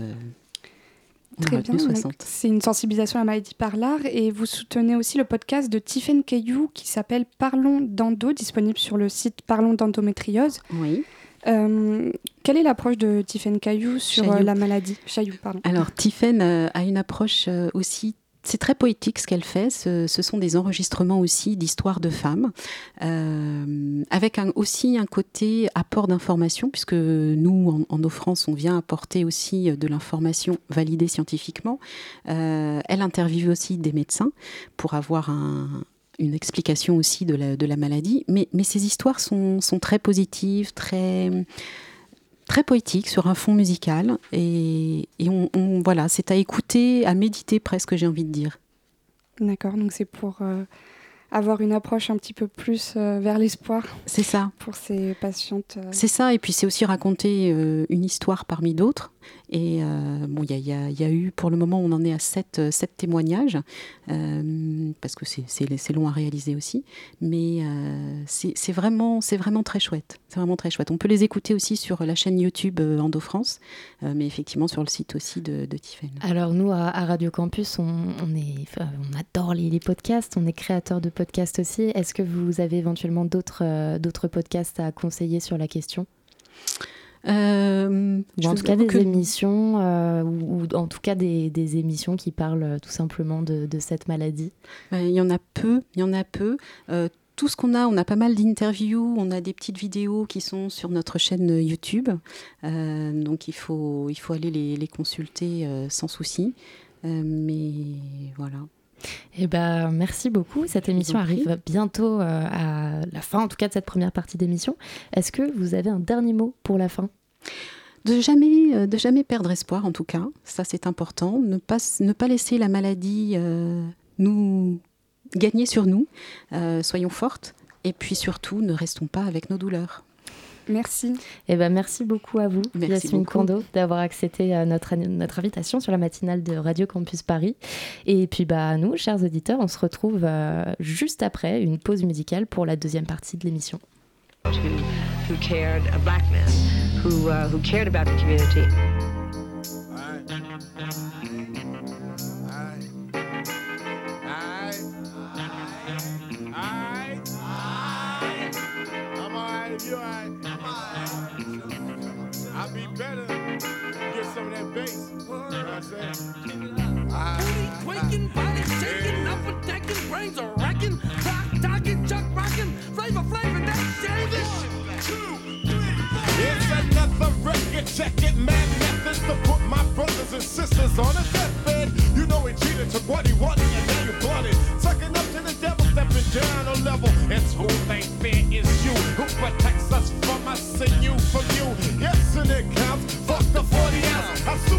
Speaker 3: Très bien. C'est une sensibilisation à la maladie par l'art et vous soutenez aussi le podcast de Tiffen Caillou qui s'appelle Parlons d'endo, disponible sur le site Parlons d'endométriose.
Speaker 4: Oui.
Speaker 3: Euh, quelle est l'approche de Tiffen Caillou sur euh, la maladie? Chaillou, pardon.
Speaker 4: Alors, Tiffen euh, a une approche aussi c'est très poétique ce qu'elle fait. Ce, sont des enregistrements aussi d'histoires de femmes, euh, avec aussi un côté apport d'information, puisque nous, en, en on vient apporter aussi de l'information validée scientifiquement. Euh, elle interviewe aussi des médecins pour avoir une explication aussi de la, maladie. Mais, ces histoires sont très positives, très très poétique sur un fond musical et, on, voilà, c'est à écouter, à méditer presque, j'ai envie de dire.
Speaker 3: D'accord, donc c'est pour euh, avoir une approche un petit peu plus euh, vers l'espoir.
Speaker 4: C'est ça.
Speaker 3: Pour ces patientes. Euh.
Speaker 4: C'est ça, et puis c'est aussi raconter une histoire parmi d'autres. Et euh, bon, il y, a eu, pour le moment, on en est à sept, euh, sept témoignages, euh, parce que c'est long à réaliser aussi. Mais c'est vraiment, vraiment très chouette. C'est vraiment très chouette. On peut les écouter aussi sur la chaîne YouTube Endo France, mais effectivement sur le site aussi de, de
Speaker 1: Alors nous, à, Radio Campus, on, adore les, podcasts, on est créateur de podcasts aussi. Est-ce que vous avez éventuellement d'autres podcasts à conseiller sur la question? Euh, en tout cas des émissions, euh, ou, en tout cas des, émissions qui parlent euh, tout simplement de, cette maladie
Speaker 4: Il y en a peu, il y en a peu. tout ce qu'on a, on a pas mal d'interviews, on a des petites vidéos qui sont sur notre chaîne YouTube. donc il faut, il faut aller les, consulter sans souci. mais voilà.
Speaker 1: Eh ben, merci beaucoup. Cette émission arrive bientôt à la fin, en tout cas de cette première partie d'émission. Est-ce que vous avez un dernier mot pour la fin?
Speaker 4: De jamais, euh, de jamais perdre espoir, en tout cas, ça c'est important. Ne pas, ne pas laisser la maladie euh, nous gagner sur nous. soyons fortes et puis surtout, ne restons pas avec nos douleurs.
Speaker 3: Merci.
Speaker 5: Eh ben, merci beaucoup à vous, merci Yasmine Kondo, d'avoir accepté euh, notre, notre invitation sur la matinale de Radio Campus Paris. Et puis, bah, nous, chers auditeurs, on se retrouve euh, juste après une pause musicale pour la deuxième partie de l'émission. Who cared, a black man who, uh, who cared about the community. you alright? I'll be better. Get some of that bass. You know what I'm saying? Booty quaking, body shaking, up attacking, brains are racking, talking, chuck rocking, flavor flavor, that's shaving. It's another record, check it, man. Methods to put my brothers and sisters on a deathbed. You know he cheated, took what he wanted, and now you bought it. Sucking up to the devil, stepping down a level. It's who they fear is you, who protects us from and you from you. Yes, and it counts. Fuck the 40 ounce.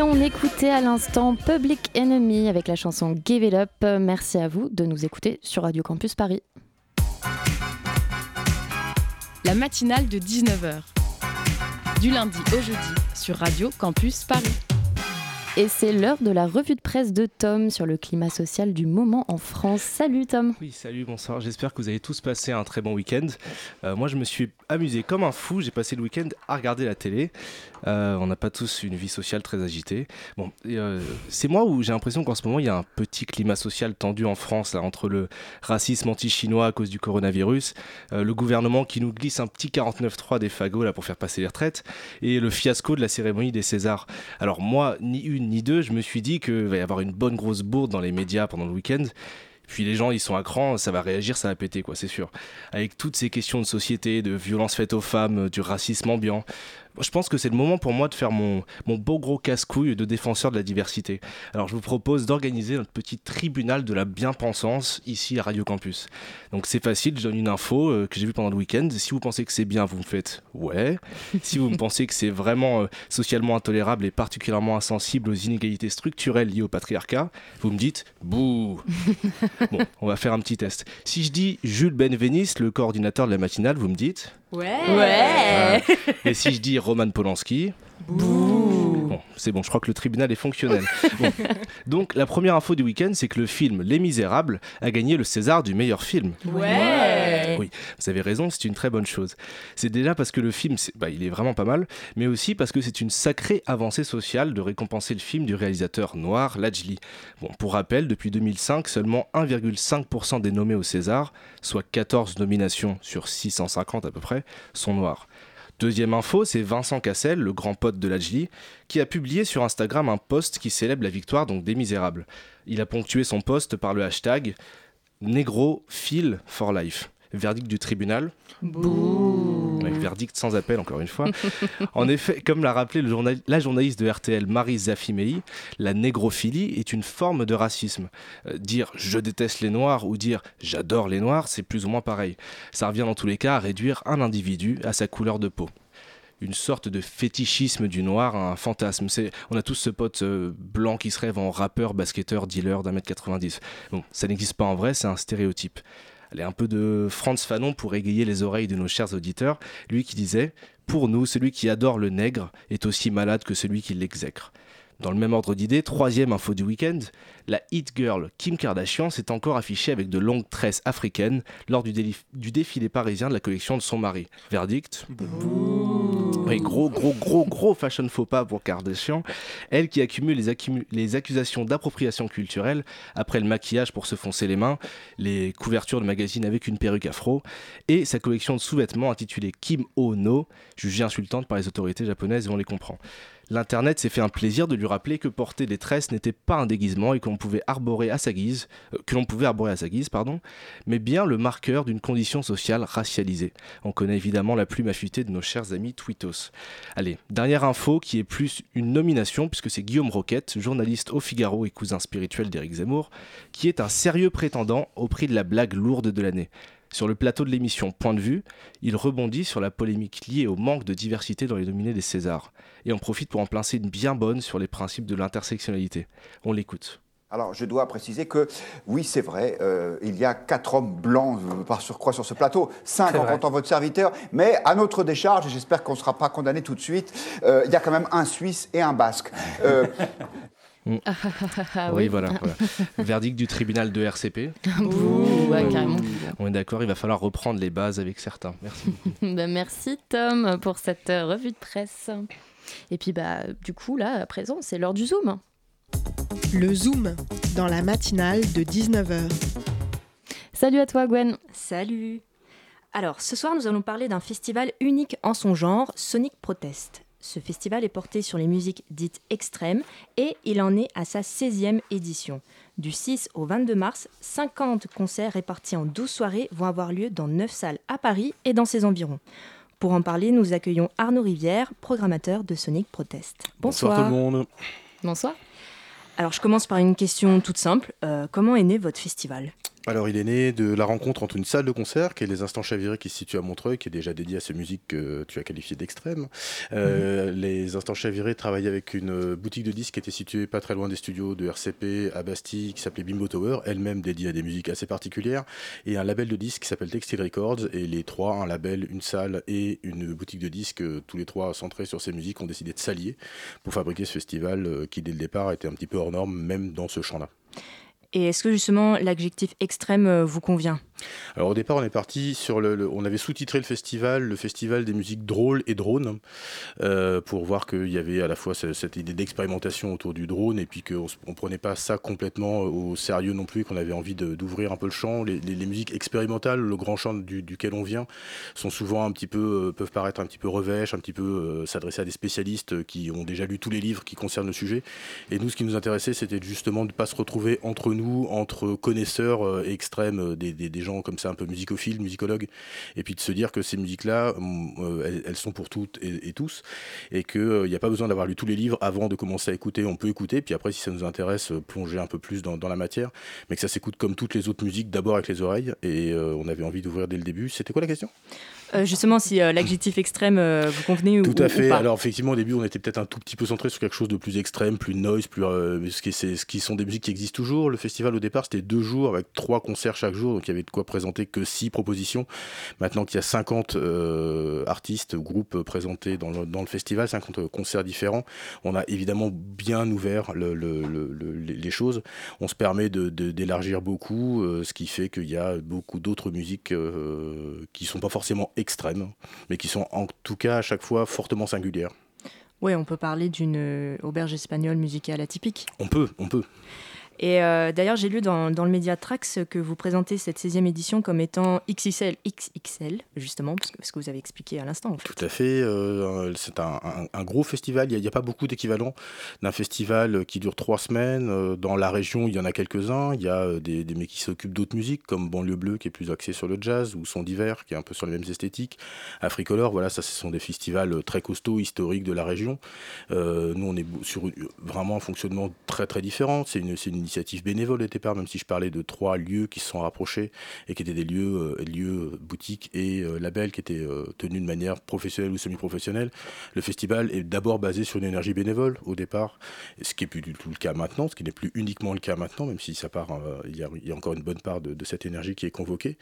Speaker 5: À l'instant Public Enemy avec la chanson Give It Up. Merci à vous de nous écouter sur Radio Campus Paris.
Speaker 2: La matinale de 19h. Du lundi au jeudi sur Radio Campus Paris.
Speaker 1: Et c'est l'heure de la revue de presse de Tom sur le climat social du moment en France. Salut Tom.
Speaker 6: Oui, salut, bonsoir. J'espère que vous avez tous passé un très bon week-end. Euh, moi, je me suis amusé comme un fou. J'ai passé le week-end à regarder la télé. Euh, on n'a pas tous une vie sociale très agitée. Bon, euh, c'est moi où j'ai l'impression qu'en ce moment, il y a un petit climat social tendu en France, là, entre le racisme anti-chinois à cause du coronavirus, le gouvernement qui nous glisse un petit 49-3 des fagots là, pour faire passer les retraites, et le fiasco de la cérémonie des Césars. Alors moi, ni une ni deux, je me suis dit qu'il va y avoir une bonne grosse bourde dans les médias pendant le week-end. Puis les gens, ils sont à cran, ça va réagir, ça va péter, quoi, c'est sûr. Avec toutes ces questions de société, de violence faite aux femmes, du racisme ambiant, je pense que c'est le moment pour moi de faire mon, beau gros casse-couille de défenseur de la diversité. Alors je vous propose d'organiser notre petit tribunal de la bien-pensance ici à Radio Campus. Donc c'est facile, je donne une info euh, que j'ai vue pendant le week-end. Si vous pensez que c'est bien, vous me faites ouais. Si vous me pensez que c'est vraiment euh, socialement intolérable et particulièrement insensible aux inégalités structurelles liées au patriarcat, vous me dites bouh. bon, on va faire un petit test. Si je dis Jules Benveniste, le coordinateur de la matinale, vous me dites
Speaker 1: Ouais. Ouais.
Speaker 6: Et si je dis Roman Polanski Bon, c'est bon, je crois que le tribunal est fonctionnel. Donc, la première info du week-end, c'est que le film Les Misérables a gagné le César du meilleur film.
Speaker 1: Ouais
Speaker 6: Oui, vous avez raison, c'est une très bonne chose. C'est déjà parce que le film, bah, il est vraiment pas mal, mais aussi parce que c'est une sacrée avancée sociale de récompenser le film du réalisateur noir Lajli. Bon, pour rappel, depuis 2005, seulement 1,5% des nommés au César, soit 14 nominations sur 650 à peu près, sont noirs. Deuxième info, c'est Vincent Cassel, le grand pote de l'Ajli, qui a publié sur Instagram un post qui célèbre la victoire donc des Misérables. Il a ponctué son post par le hashtag Negro for Life. Verdict du tribunal. verdict sans appel, encore une fois. en effet, comme l'a rappelé la journaliste de RTL Marie Zafimei, la négrophilie est une forme de racisme. Euh, dire je déteste les noirs ou dire j'adore les noirs, c'est plus ou moins pareil. Ça revient dans tous les cas à réduire un individu à sa couleur de peau une sorte de fétichisme du noir, un fantasme. C'est, on a tous ce pote euh, blanc qui se rêve en rappeur, basketteur, dealer d'un mètre 90. Bon, ça n'existe pas en vrai, c'est un stéréotype. Allez, un peu de Franz Fanon pour égayer les oreilles de nos chers auditeurs, lui qui disait Pour nous, celui qui adore le nègre est aussi malade que celui qui l'exècre. Dans le même ordre d'idée, troisième info du week-end, la hit girl Kim Kardashian s'est encore affichée avec de longues tresses africaines lors du, défilé parisien de la collection de son mari. Verdict? Oui, gros, gros, gros, gros fashion faux pas pour Kardashian. Elle qui accumule les, les accusations d'appropriation culturelle après le maquillage pour se foncer les mains, les couvertures de magazines avec une perruque afro et sa collection de sous-vêtements intitulée Kim Oh No, jugée insultante par les autorités japonaises et on les comprend. L'Internet s'est fait un plaisir de lui rappeler que porter des tresses n'était pas un déguisement et qu'on pouvait arborer à sa guise, euh, que l'on pouvait arborer à sa guise, pardon, mais bien le marqueur d'une condition sociale racialisée. On connaît évidemment la plume affûtée de nos chers amis Twitos. Allez, dernière info qui est plus une nomination puisque c'est Guillaume Roquette, journaliste au Figaro et cousin spirituel d'Éric Zemmour, qui est un sérieux prétendant au prix de la blague lourde de l'année. Sur le plateau de l'émission Point de vue, il rebondit sur la polémique liée au manque de diversité dans les nominés des Césars et en profite pour en placer une bien bonne sur les principes de l'intersectionnalité. On l'écoute.
Speaker 7: Alors, je dois préciser que, oui, c'est vrai, euh, il y a quatre hommes blancs euh, par surcroît sur ce plateau, cinq en comptant votre serviteur, mais à notre décharge, j'espère qu'on ne sera pas condamné tout de suite, euh, il y a quand même un Suisse et un Basque.
Speaker 6: Mm. Ah, oui, voilà, Verdict du tribunal de RCP. On est d'accord, il va falloir reprendre les bases avec certains. Merci.
Speaker 1: bah, merci Tom pour cette euh, revue de presse. Et puis bah du coup là à présent c'est l'heure du zoom.
Speaker 2: Le zoom dans la matinale de 19h.
Speaker 1: Salut à toi Gwen.
Speaker 8: Salut. Alors ce soir nous allons parler d'un festival unique en son genre, Sonic Protest. Ce festival est porté sur les musiques dites extrêmes et il en est à sa 16e édition. Du 6 au 22 mars, 50 concerts répartis en 12 soirées vont avoir lieu dans 9 salles à Paris et dans ses environs. Pour en parler, nous accueillons Arnaud Rivière, programmateur de Sonic Protest.
Speaker 6: Bonsoir, tout le monde.
Speaker 1: Bonsoir.
Speaker 8: Alors je commence par une question toute simple. Euh, comment est né votre festival?
Speaker 9: Alors, il est né de la rencontre entre une salle de concert, qui est les Instants Chavirés, qui se situe à Montreuil, qui est déjà dédiée à ces musiques que tu as qualifiées d'extrême. Euh, mhm. Les Instants Chavirés travaillaient avec une boutique de disques qui était située pas très loin des studios de RCP à Bastille, qui s'appelait Bimbo Tower, elle-même dédiée à des musiques assez particulières, et un label de disques qui s'appelle Textile Records. Et les trois, un label, une salle et une boutique de disques, tous les trois centrés sur ces musiques, ont décidé de s'allier pour fabriquer ce festival euh, qui, dès le départ, était un petit peu hors norme, même dans ce champ-là.
Speaker 8: Et est-ce que justement l'adjectif extrême euh, vous convient?
Speaker 9: Alors au départ, on est parti sur le, on avait sous-titré le festival, le festival des musiques drôles et drones, euh, pour voir qu'il y avait à la fois cette, idée d'expérimentation autour du drone et puis qu'on ne prenait pas ça complètement au sérieux non plus, qu'on avait envie d'ouvrir un peu le champ. Les, musiques expérimentales, le grand champ duquel on vient, sont souvent un petit peu, euh, peuvent paraître un petit peu revêches, un petit peu euh, s'adresser à des spécialistes qui ont déjà lu tous les livres qui concernent le sujet. Et nous, ce qui nous intéressait, c'était justement de ne pas se retrouver entre nous, entre connaisseurs extrêmes des, des gens comme ça un peu musicophiles, musicologues, et puis de se dire que ces musiques-là, mm, euh, elles, sont pour toutes et, tous, et qu'il n'y euh, a pas besoin d'avoir lu tous les livres avant de commencer à écouter. On peut écouter, puis après, si ça nous intéresse, euh, plonger un peu plus dans, la matière, mais que ça s'écoute comme toutes les autres musiques, d'abord avec les oreilles, et on avait envie d'ouvrir dès le début. C'était quoi la question?
Speaker 8: Euh, justement, si euh, l'adjectif extrême euh, vous convenait
Speaker 9: ou Tout
Speaker 8: à
Speaker 9: fait. Alors, effectivement, au début, on était peut-être un tout petit peu centré sur quelque chose de plus extrême, plus noise, plus. ce, qui ce qui sont des musiques qui existent toujours. Le festival, au départ, c'était deux jours avec trois concerts chaque jour. Donc, il y avait de quoi présenter que six propositions. Maintenant qu'il y a 50 artistes, groupes présentés dans le, dans le, festival, 50 concerts différents, on a évidemment bien ouvert le, les choses. On se permet d'élargir de, beaucoup, ce qui fait qu'il y a beaucoup d'autres musiques qui sont pas forcément extrêmes, mais qui sont en tout cas à chaque fois fortement singulières.
Speaker 8: Oui, on peut parler d'une euh, auberge espagnole musicale atypique.
Speaker 9: On peut, on peut.
Speaker 8: Et euh, d'ailleurs, j'ai lu dans, le Mediatrax que vous présentez cette 16e édition comme étant XXL, XXL, justement, parce que, ce que vous avez expliqué à l'instant.
Speaker 9: Tout à fait. Euh, c'est un, gros festival. Il n'y a, pas beaucoup d'équivalent d'un festival qui dure trois semaines. Euh, dans la région, il y en a quelques-uns. Il y a des, mecs qui s'occupent d'autres musiques, comme Banlieue Bleue, qui est plus axé sur le jazz, ou Son d'hiver, qui est un peu sur les mêmes esthétiques. Africolor, voilà, ça, ce sont des festivals très costauds, historiques de la région. nous, on est sur vraiment un fonctionnement très, très différent. C'est une, une initiative bénévole au départ, même si je parlais de trois lieux qui se sont rapprochés et qui étaient des lieux, euh, lieux boutiques et euh, labels qui étaient euh, tenus de manière professionnelle ou semi-professionnelle. Le festival est d'abord basé sur une énergie bénévole au départ, ce qui n'est plus du tout le cas maintenant, ce qui n'est plus uniquement le cas maintenant, même si ça part, il y, a, encore une bonne part de cette énergie qui est convoquée.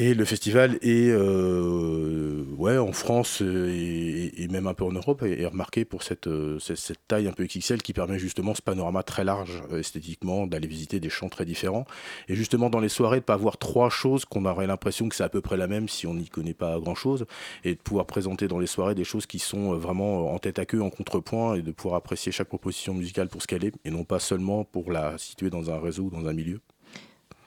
Speaker 9: Et le festival est, euh, ouais, en France euh, et, même un peu en Europe, est, remarqué pour euh, cette, cette, taille un peu XXL qui permet justement ce panorama très large esthétiquement, d'aller visiter des champs très différents. Et justement dans les soirées, de ne pas avoir trois choses qu'on aurait l'impression que c'est à peu près la même si on n'y connaît pas grand-chose, et de pouvoir présenter dans les soirées des choses qui sont vraiment en tête à queue, en contrepoint, et de pouvoir apprécier chaque proposition musicale pour ce qu'elle est, et non pas seulement pour la situer dans un réseau ou dans un milieu.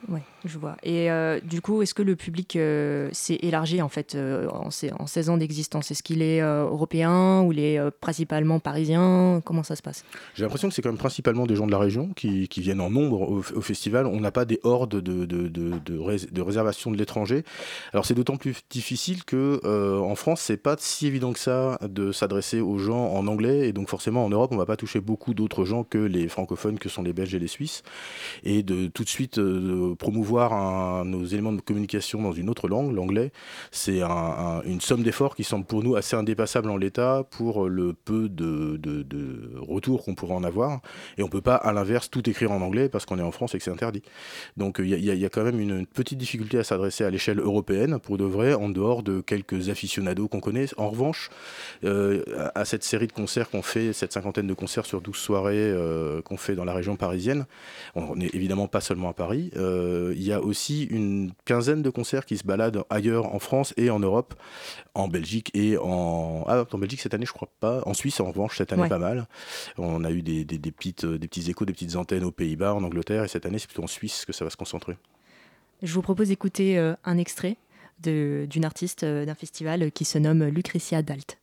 Speaker 8: Oui, je vois. Et euh, du coup, est-ce que le public euh, s'est élargi en fait euh, en, en, 16 ans d'existence? Est-ce qu'il est, européen ou il est principalement parisien? Comment ça se passe?
Speaker 9: J'ai l'impression que c'est quand même principalement des gens de la région qui, viennent en nombre au, festival. On n'a pas des hordes de, de, de, l'étranger. Alors c'est d'autant plus difficile que en France, c'est pas si évident que ça de s'adresser aux gens en anglais. Et donc forcément, en Europe, on va pas toucher beaucoup d'autres gens que les francophones, que sont les Belges et les Suisses. Et de tout de suite promouvoir nos éléments de communication dans une autre langue, l'anglais, c'est une somme d'efforts qui semble pour nous assez indépassable en l'état pour le peu de, de, retours qu'on pourrait en avoir. Et on ne peut pas, à l'inverse, tout écrire en anglais parce qu'on est en France et que c'est interdit. Donc il y, a quand même une, petite difficulté à s'adresser à l'échelle européenne, pour de vrai, en dehors de quelques aficionados qu'on connaît. En revanche, euh, à cette série de concerts qu'on fait, cette cinquantaine de concerts sur 12 soirées euh, qu'on fait dans la région parisienne, on n'est évidemment pas seulement à Paris. Euh, il y a aussi une quinzaine de concerts qui se baladent ailleurs en France et en Europe, en Belgique et en. Ah, en Belgique cette année, je crois pas. En Suisse, en revanche, cette année, pas mal. On a eu des, des, petites, des petits échos, des petites antennes aux Pays-Bas, en Angleterre, et cette année, c'est plutôt en Suisse que ça va se concentrer.
Speaker 8: Je vous propose d'écouter euh, un extrait d'une artiste euh, d'un festival qui se nomme Lucretia Dalt.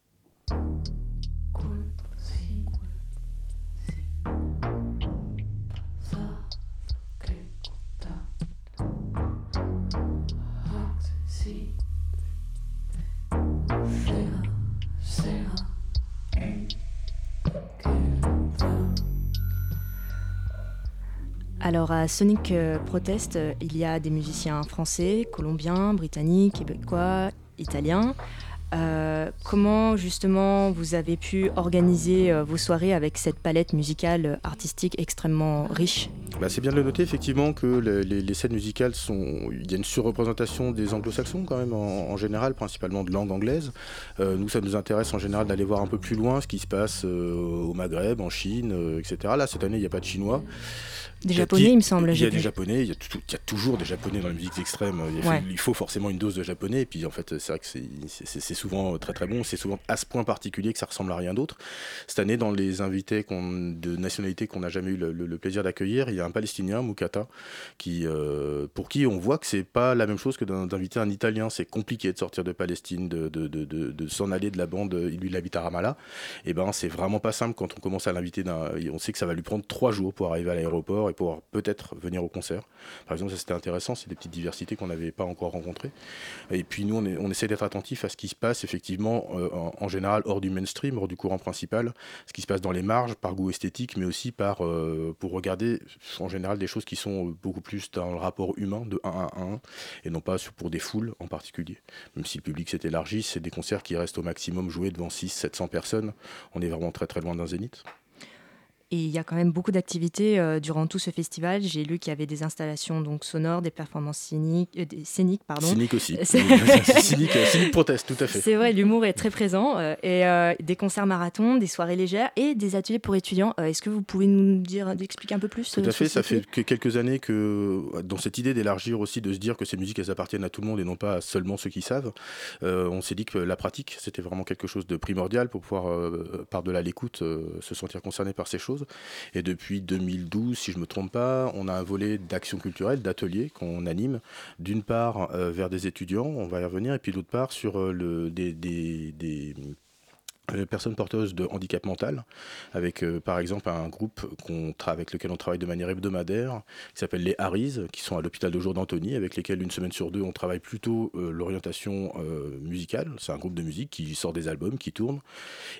Speaker 8: Alors à Sonic euh, Protest, euh, il y a des musiciens français, colombiens, britanniques, québécois, italiens. Euh, comment justement vous avez pu organiser vos soirées avec cette palette musicale artistique extrêmement riche?
Speaker 9: Bah, C'est bien de le noter effectivement que les, scènes musicales sont... Il y a une surreprésentation des anglo-saxons quand même en, général, principalement de langue anglaise. nous ça nous intéresse en général d'aller voir un peu plus loin ce qui se passe au Maghreb, en Chine, etc. Là cette année il n'y a pas de chinois.
Speaker 8: Des japonais, il me semble.
Speaker 9: Il y a des japonais, il y, a toujours des japonais dans la musique extrême. Il, faut forcément une dose de japonais. Et puis en fait, c'est vrai que c'est souvent très très bon. C'est souvent à ce point particulier que ça ressemble à rien d'autre. Cette année, dans les invités de nationalités qu'on n'a jamais eu le, plaisir d'accueillir, il y a un Palestinien, Mukata, qui, euh, pour qui on voit que c'est pas la même chose que d'inviter un Italien. C'est compliqué de sortir de Palestine, de, de, de, de s'en aller de la bande. Lui, il habite à Ramallah. Et ben, c'est vraiment pas simple quand on commence à l'inviter. On sait que ça va lui prendre trois jours pour arriver à l'aéroport et pouvoir peut-être venir au concert. Par exemple, ça c'était intéressant, c'est des petites diversités qu'on n'avait pas encore rencontrées. Et puis nous, on, essaie d'être attentif à ce qui se passe effectivement euh, en, général hors du mainstream, hors du courant principal, ce qui se passe dans les marges par goût esthétique, mais aussi par, euh, pour regarder en général des choses qui sont beaucoup plus dans le rapport humain de 1 à 1 et non pas pour des foules en particulier. Même si le public s'est élargi, c'est des concerts qui restent au maximum joués devant 600-700 personnes. On est vraiment très très loin d'un zénith.
Speaker 8: Et il y a quand même beaucoup d'activités euh, durant tout ce festival. J'ai lu qu'il y avait des installations donc sonores, des performances scéniques, euh, scéniques pardon.
Speaker 9: Scéniques aussi. cynique, cynique proteste, tout à fait.
Speaker 8: C'est vrai, l'humour est très présent. Euh, et des concerts marathons, des soirées légères et des ateliers pour étudiants. Est-ce que vous pouvez nous dire, expliquer un peu plus
Speaker 9: Tout à fait. Ça fait quelques années que dans cette idée d'élargir aussi, de se dire que ces musiques elles appartiennent à tout le monde et non pas à seulement ceux qui savent, on s'est dit que la pratique c'était vraiment quelque chose de primordial pour pouvoir par delà l'écoute se sentir concerné par ces choses. Et depuis 2012, si je ne me trompe pas, on a un volet d'action culturelle, d'atelier qu'on anime, d'une part euh, vers des étudiants, on va y revenir, et puis d'autre part sur euh, le, des, des, personnes porteuses de handicap mental, avec euh, par exemple un groupe avec lequel on travaille de manière hebdomadaire, qui s'appelle les Harris, qui sont à l'hôpital de jour d'Antony, avec lesquels une semaine sur deux on travaille plutôt euh, l'orientation musicale. C'est un groupe de musique qui sort des albums, qui tourne.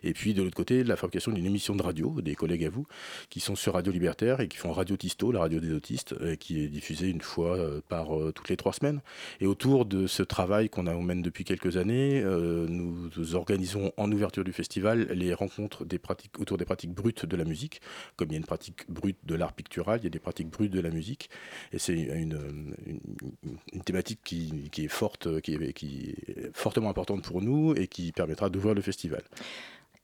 Speaker 9: Et puis de l'autre côté, la fabrication d'une émission de radio, des collègues à vous, qui sont sur Radio Libertaire et qui font Radio Tisto, la radio des autistes, qui est diffusée une fois par toutes les trois semaines. Et autour de ce travail qu'on mène depuis quelques années, nous organisons en ouverture du festival les rencontres autour des pratiques brutes de la musique. Comme il y a une pratique brute de l'art pictural, il y a des pratiques brutes de la musique. Et c'est une, thématique qui, est forte, qui est fortement importante pour nous et qui permettra d'ouvrir le festival.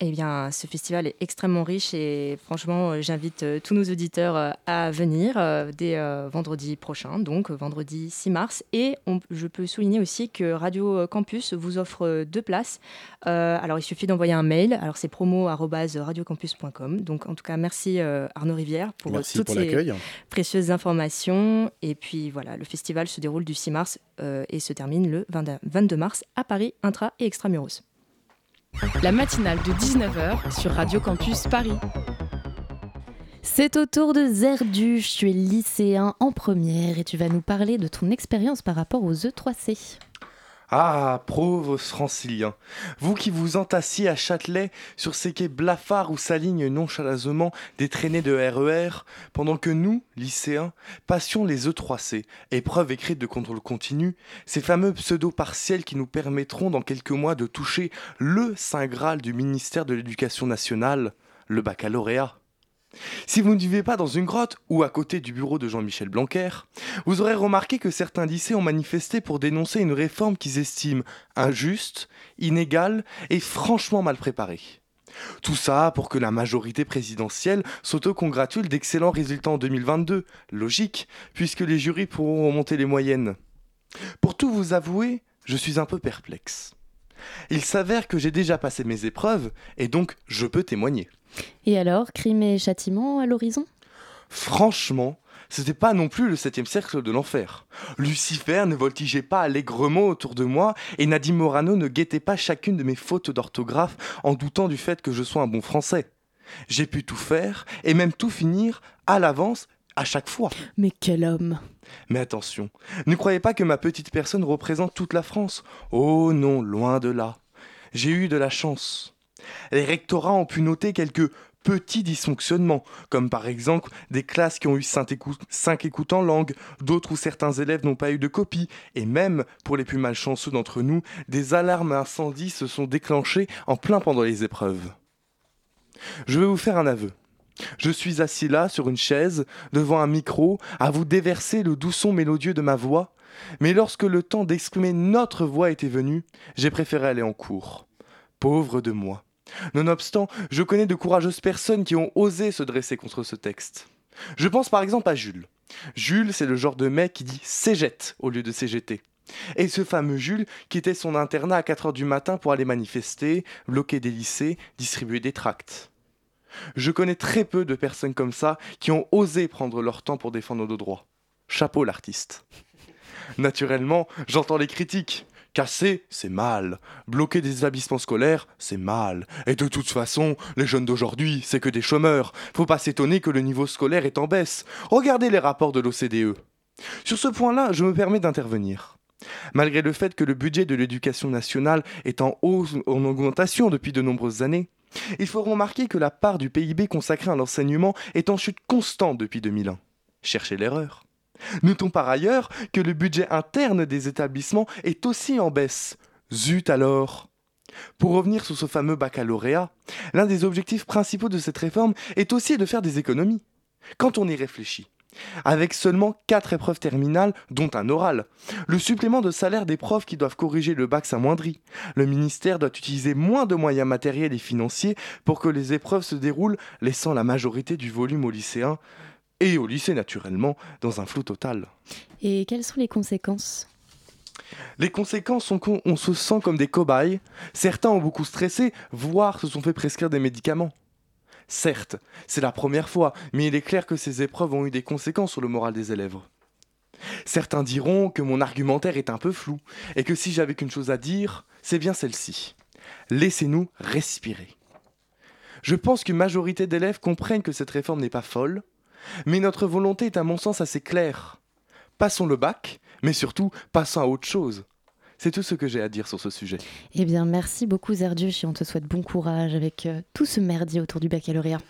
Speaker 8: Eh bien, ce festival est extrêmement riche et franchement, euh, j'invite euh, tous nos auditeurs euh, à venir dès vendredi prochain, donc vendredi 6 mars. Et je peux souligner aussi que Radio Campus vous offre deux places. alors, il suffit d'envoyer un mail. Alors, c'est promo@radiocampus.com. Donc, en tout cas, merci Arnaud Rivière pour toutes ces précieuses informations. Et puis, voilà, le festival se déroule du 6 mars et se termine le 22 mars à Paris, intra et extramuros.
Speaker 2: La matinale de 19h sur Radio Campus Paris.
Speaker 1: C'est au tour de Zerduche, tu es lycéen en première et tu vas nous parler de ton expérience par rapport aux E3C.
Speaker 10: Ah, pauvres franciliens, vous qui vous entassiez à Châtelet sur ces quais blafards où s'alignent nonchalamment des traînées de RER, e pendant que nous, lycéens, passions les E3C, épreuves écrites de contrôle continu, ces fameux pseudo-partiels qui nous permettront dans quelques mois de toucher le Saint Graal du ministère de l'Éducation nationale, le baccalauréat. Si vous ne vivez pas dans une grotte ou à côté du bureau de Jean-Michel Blanquer, vous aurez remarqué que certains lycées ont manifesté pour dénoncer une réforme qu'ils estiment injuste, inégale et franchement mal préparée. Tout ça pour que la majorité présidentielle s'auto-congratule d'excellents résultats en 2022. Logique, puisque les jurys pourront remonter les moyennes. Pour tout vous avouer, je suis un peu perplexe. Il s'avère que j'ai déjà passé mes épreuves, et donc je peux témoigner.
Speaker 1: Et alors, crime et châtiment à l'horizon?
Speaker 10: Franchement, c'était pas non plus le septième cercle de l'enfer. Lucifer ne voltigeait pas allègrement autour de moi et Nadine Morano ne guettait pas chacune de mes fautes d'orthographe en doutant du fait que je sois un bon français. J'ai pu tout faire et même tout finir à l'avance à chaque fois.
Speaker 1: Mais quel homme
Speaker 10: Mais attention, ne croyez pas que ma petite personne représente toute la France. Oh non, loin de là. J'ai eu de la chance les rectorats ont pu noter quelques petits dysfonctionnements, comme par exemple des classes qui ont eu 5 écoutes en langue, d'autres où certains élèves n'ont pas eu de copie, et même, pour les plus malchanceux d'entre nous, des alarmes incendie se sont déclenchées en plein pendant les épreuves. Je vais vous faire un aveu. Je suis assis là, sur une chaise, devant un micro, à vous déverser le doux son mélodieux de ma voix, mais lorsque le temps d'exprimer notre voix était venu, j'ai préféré aller en cours. Pauvre de moi. Nonobstant, je connais de courageuses personnes qui ont osé se dresser contre ce texte. Je pense par exemple à Jules. Jules, c'est le genre de mec qui dit cégette au lieu de CGT. Et ce fameux Jules quittait son internat à 4 heures du matin pour aller manifester, bloquer des lycées, distribuer des tracts. Je connais très peu de personnes comme ça qui ont osé prendre leur temps pour défendre nos droits. Chapeau l'artiste. Naturellement, j'entends les critiques. Casser, c'est mal. Bloquer des établissements scolaires, c'est mal. Et de toute façon, les jeunes d'aujourd'hui, c'est que des chômeurs. Faut pas s'étonner que le niveau scolaire est en baisse. Regardez les rapports de l'OCDE. Sur ce point-là, je me permets d'intervenir. Malgré le fait que le budget de l'éducation nationale est en hausse, en augmentation depuis de nombreuses années, il faut remarquer que la part du PIB consacrée à l'enseignement est en chute constante depuis 2001. Cherchez l'erreur. Notons par ailleurs que le budget interne des établissements est aussi en baisse. Zut alors Pour revenir sur ce fameux baccalauréat, l'un des objectifs principaux de cette réforme est aussi de faire des économies. Quand on y réfléchit, avec seulement 4 épreuves terminales, dont un oral. Le supplément de salaire des profs qui doivent corriger le bac s'amoindrit. Le ministère doit utiliser moins de moyens matériels et financiers pour que les épreuves se déroulent, laissant la majorité du volume aux lycéens, et au lycée naturellement, dans un flou total.
Speaker 1: Et quelles sont les conséquences?
Speaker 10: Les conséquences sont qu'on se sent comme des cobayes. Certains ont beaucoup stressé, voire se sont fait prescrire des médicaments. Certes, c'est la première fois, mais il est clair que ces épreuves ont eu des conséquences sur le moral des élèves. Certains diront que mon argumentaire est un peu flou, et que si j'avais qu'une chose à dire, c'est bien celle-ci. Laissez-nous respirer. Je pense qu'une majorité d'élèves comprennent que cette réforme n'est pas folle, mais notre volonté est à mon sens assez claire. Passons le bac, mais surtout passons à autre chose. C'est tout ce que j'ai à dire sur ce sujet.
Speaker 1: Eh bien, merci beaucoup Zerduch et on te souhaite bon courage avec euh, tout ce merdier autour du baccalauréat.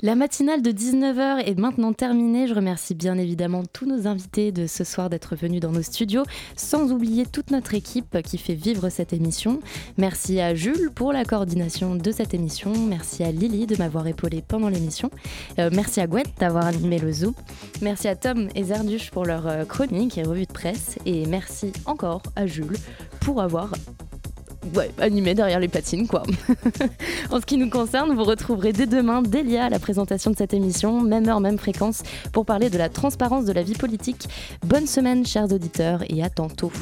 Speaker 1: La matinale de 19h est maintenant terminée. Je remercie bien évidemment tous nos invités de ce soir d'être venus dans nos studios, sans oublier toute notre équipe qui fait vivre cette émission. Merci à Jules pour la coordination de cette émission. Merci à Lily de m'avoir épaulé pendant l'émission. Euh, merci à Gwen d'avoir animé le Zoo. Merci à Tom et Zerduche pour leur euh, chronique et revue de presse. Et merci encore à Jules pour avoir ouais, animé derrière les patines, quoi. en ce qui nous concerne, vous retrouverez dès demain Delia à la présentation de cette émission, même heure, même fréquence, pour parler de la transparence de la vie politique. Bonne semaine, chers auditeurs, et à tantôt.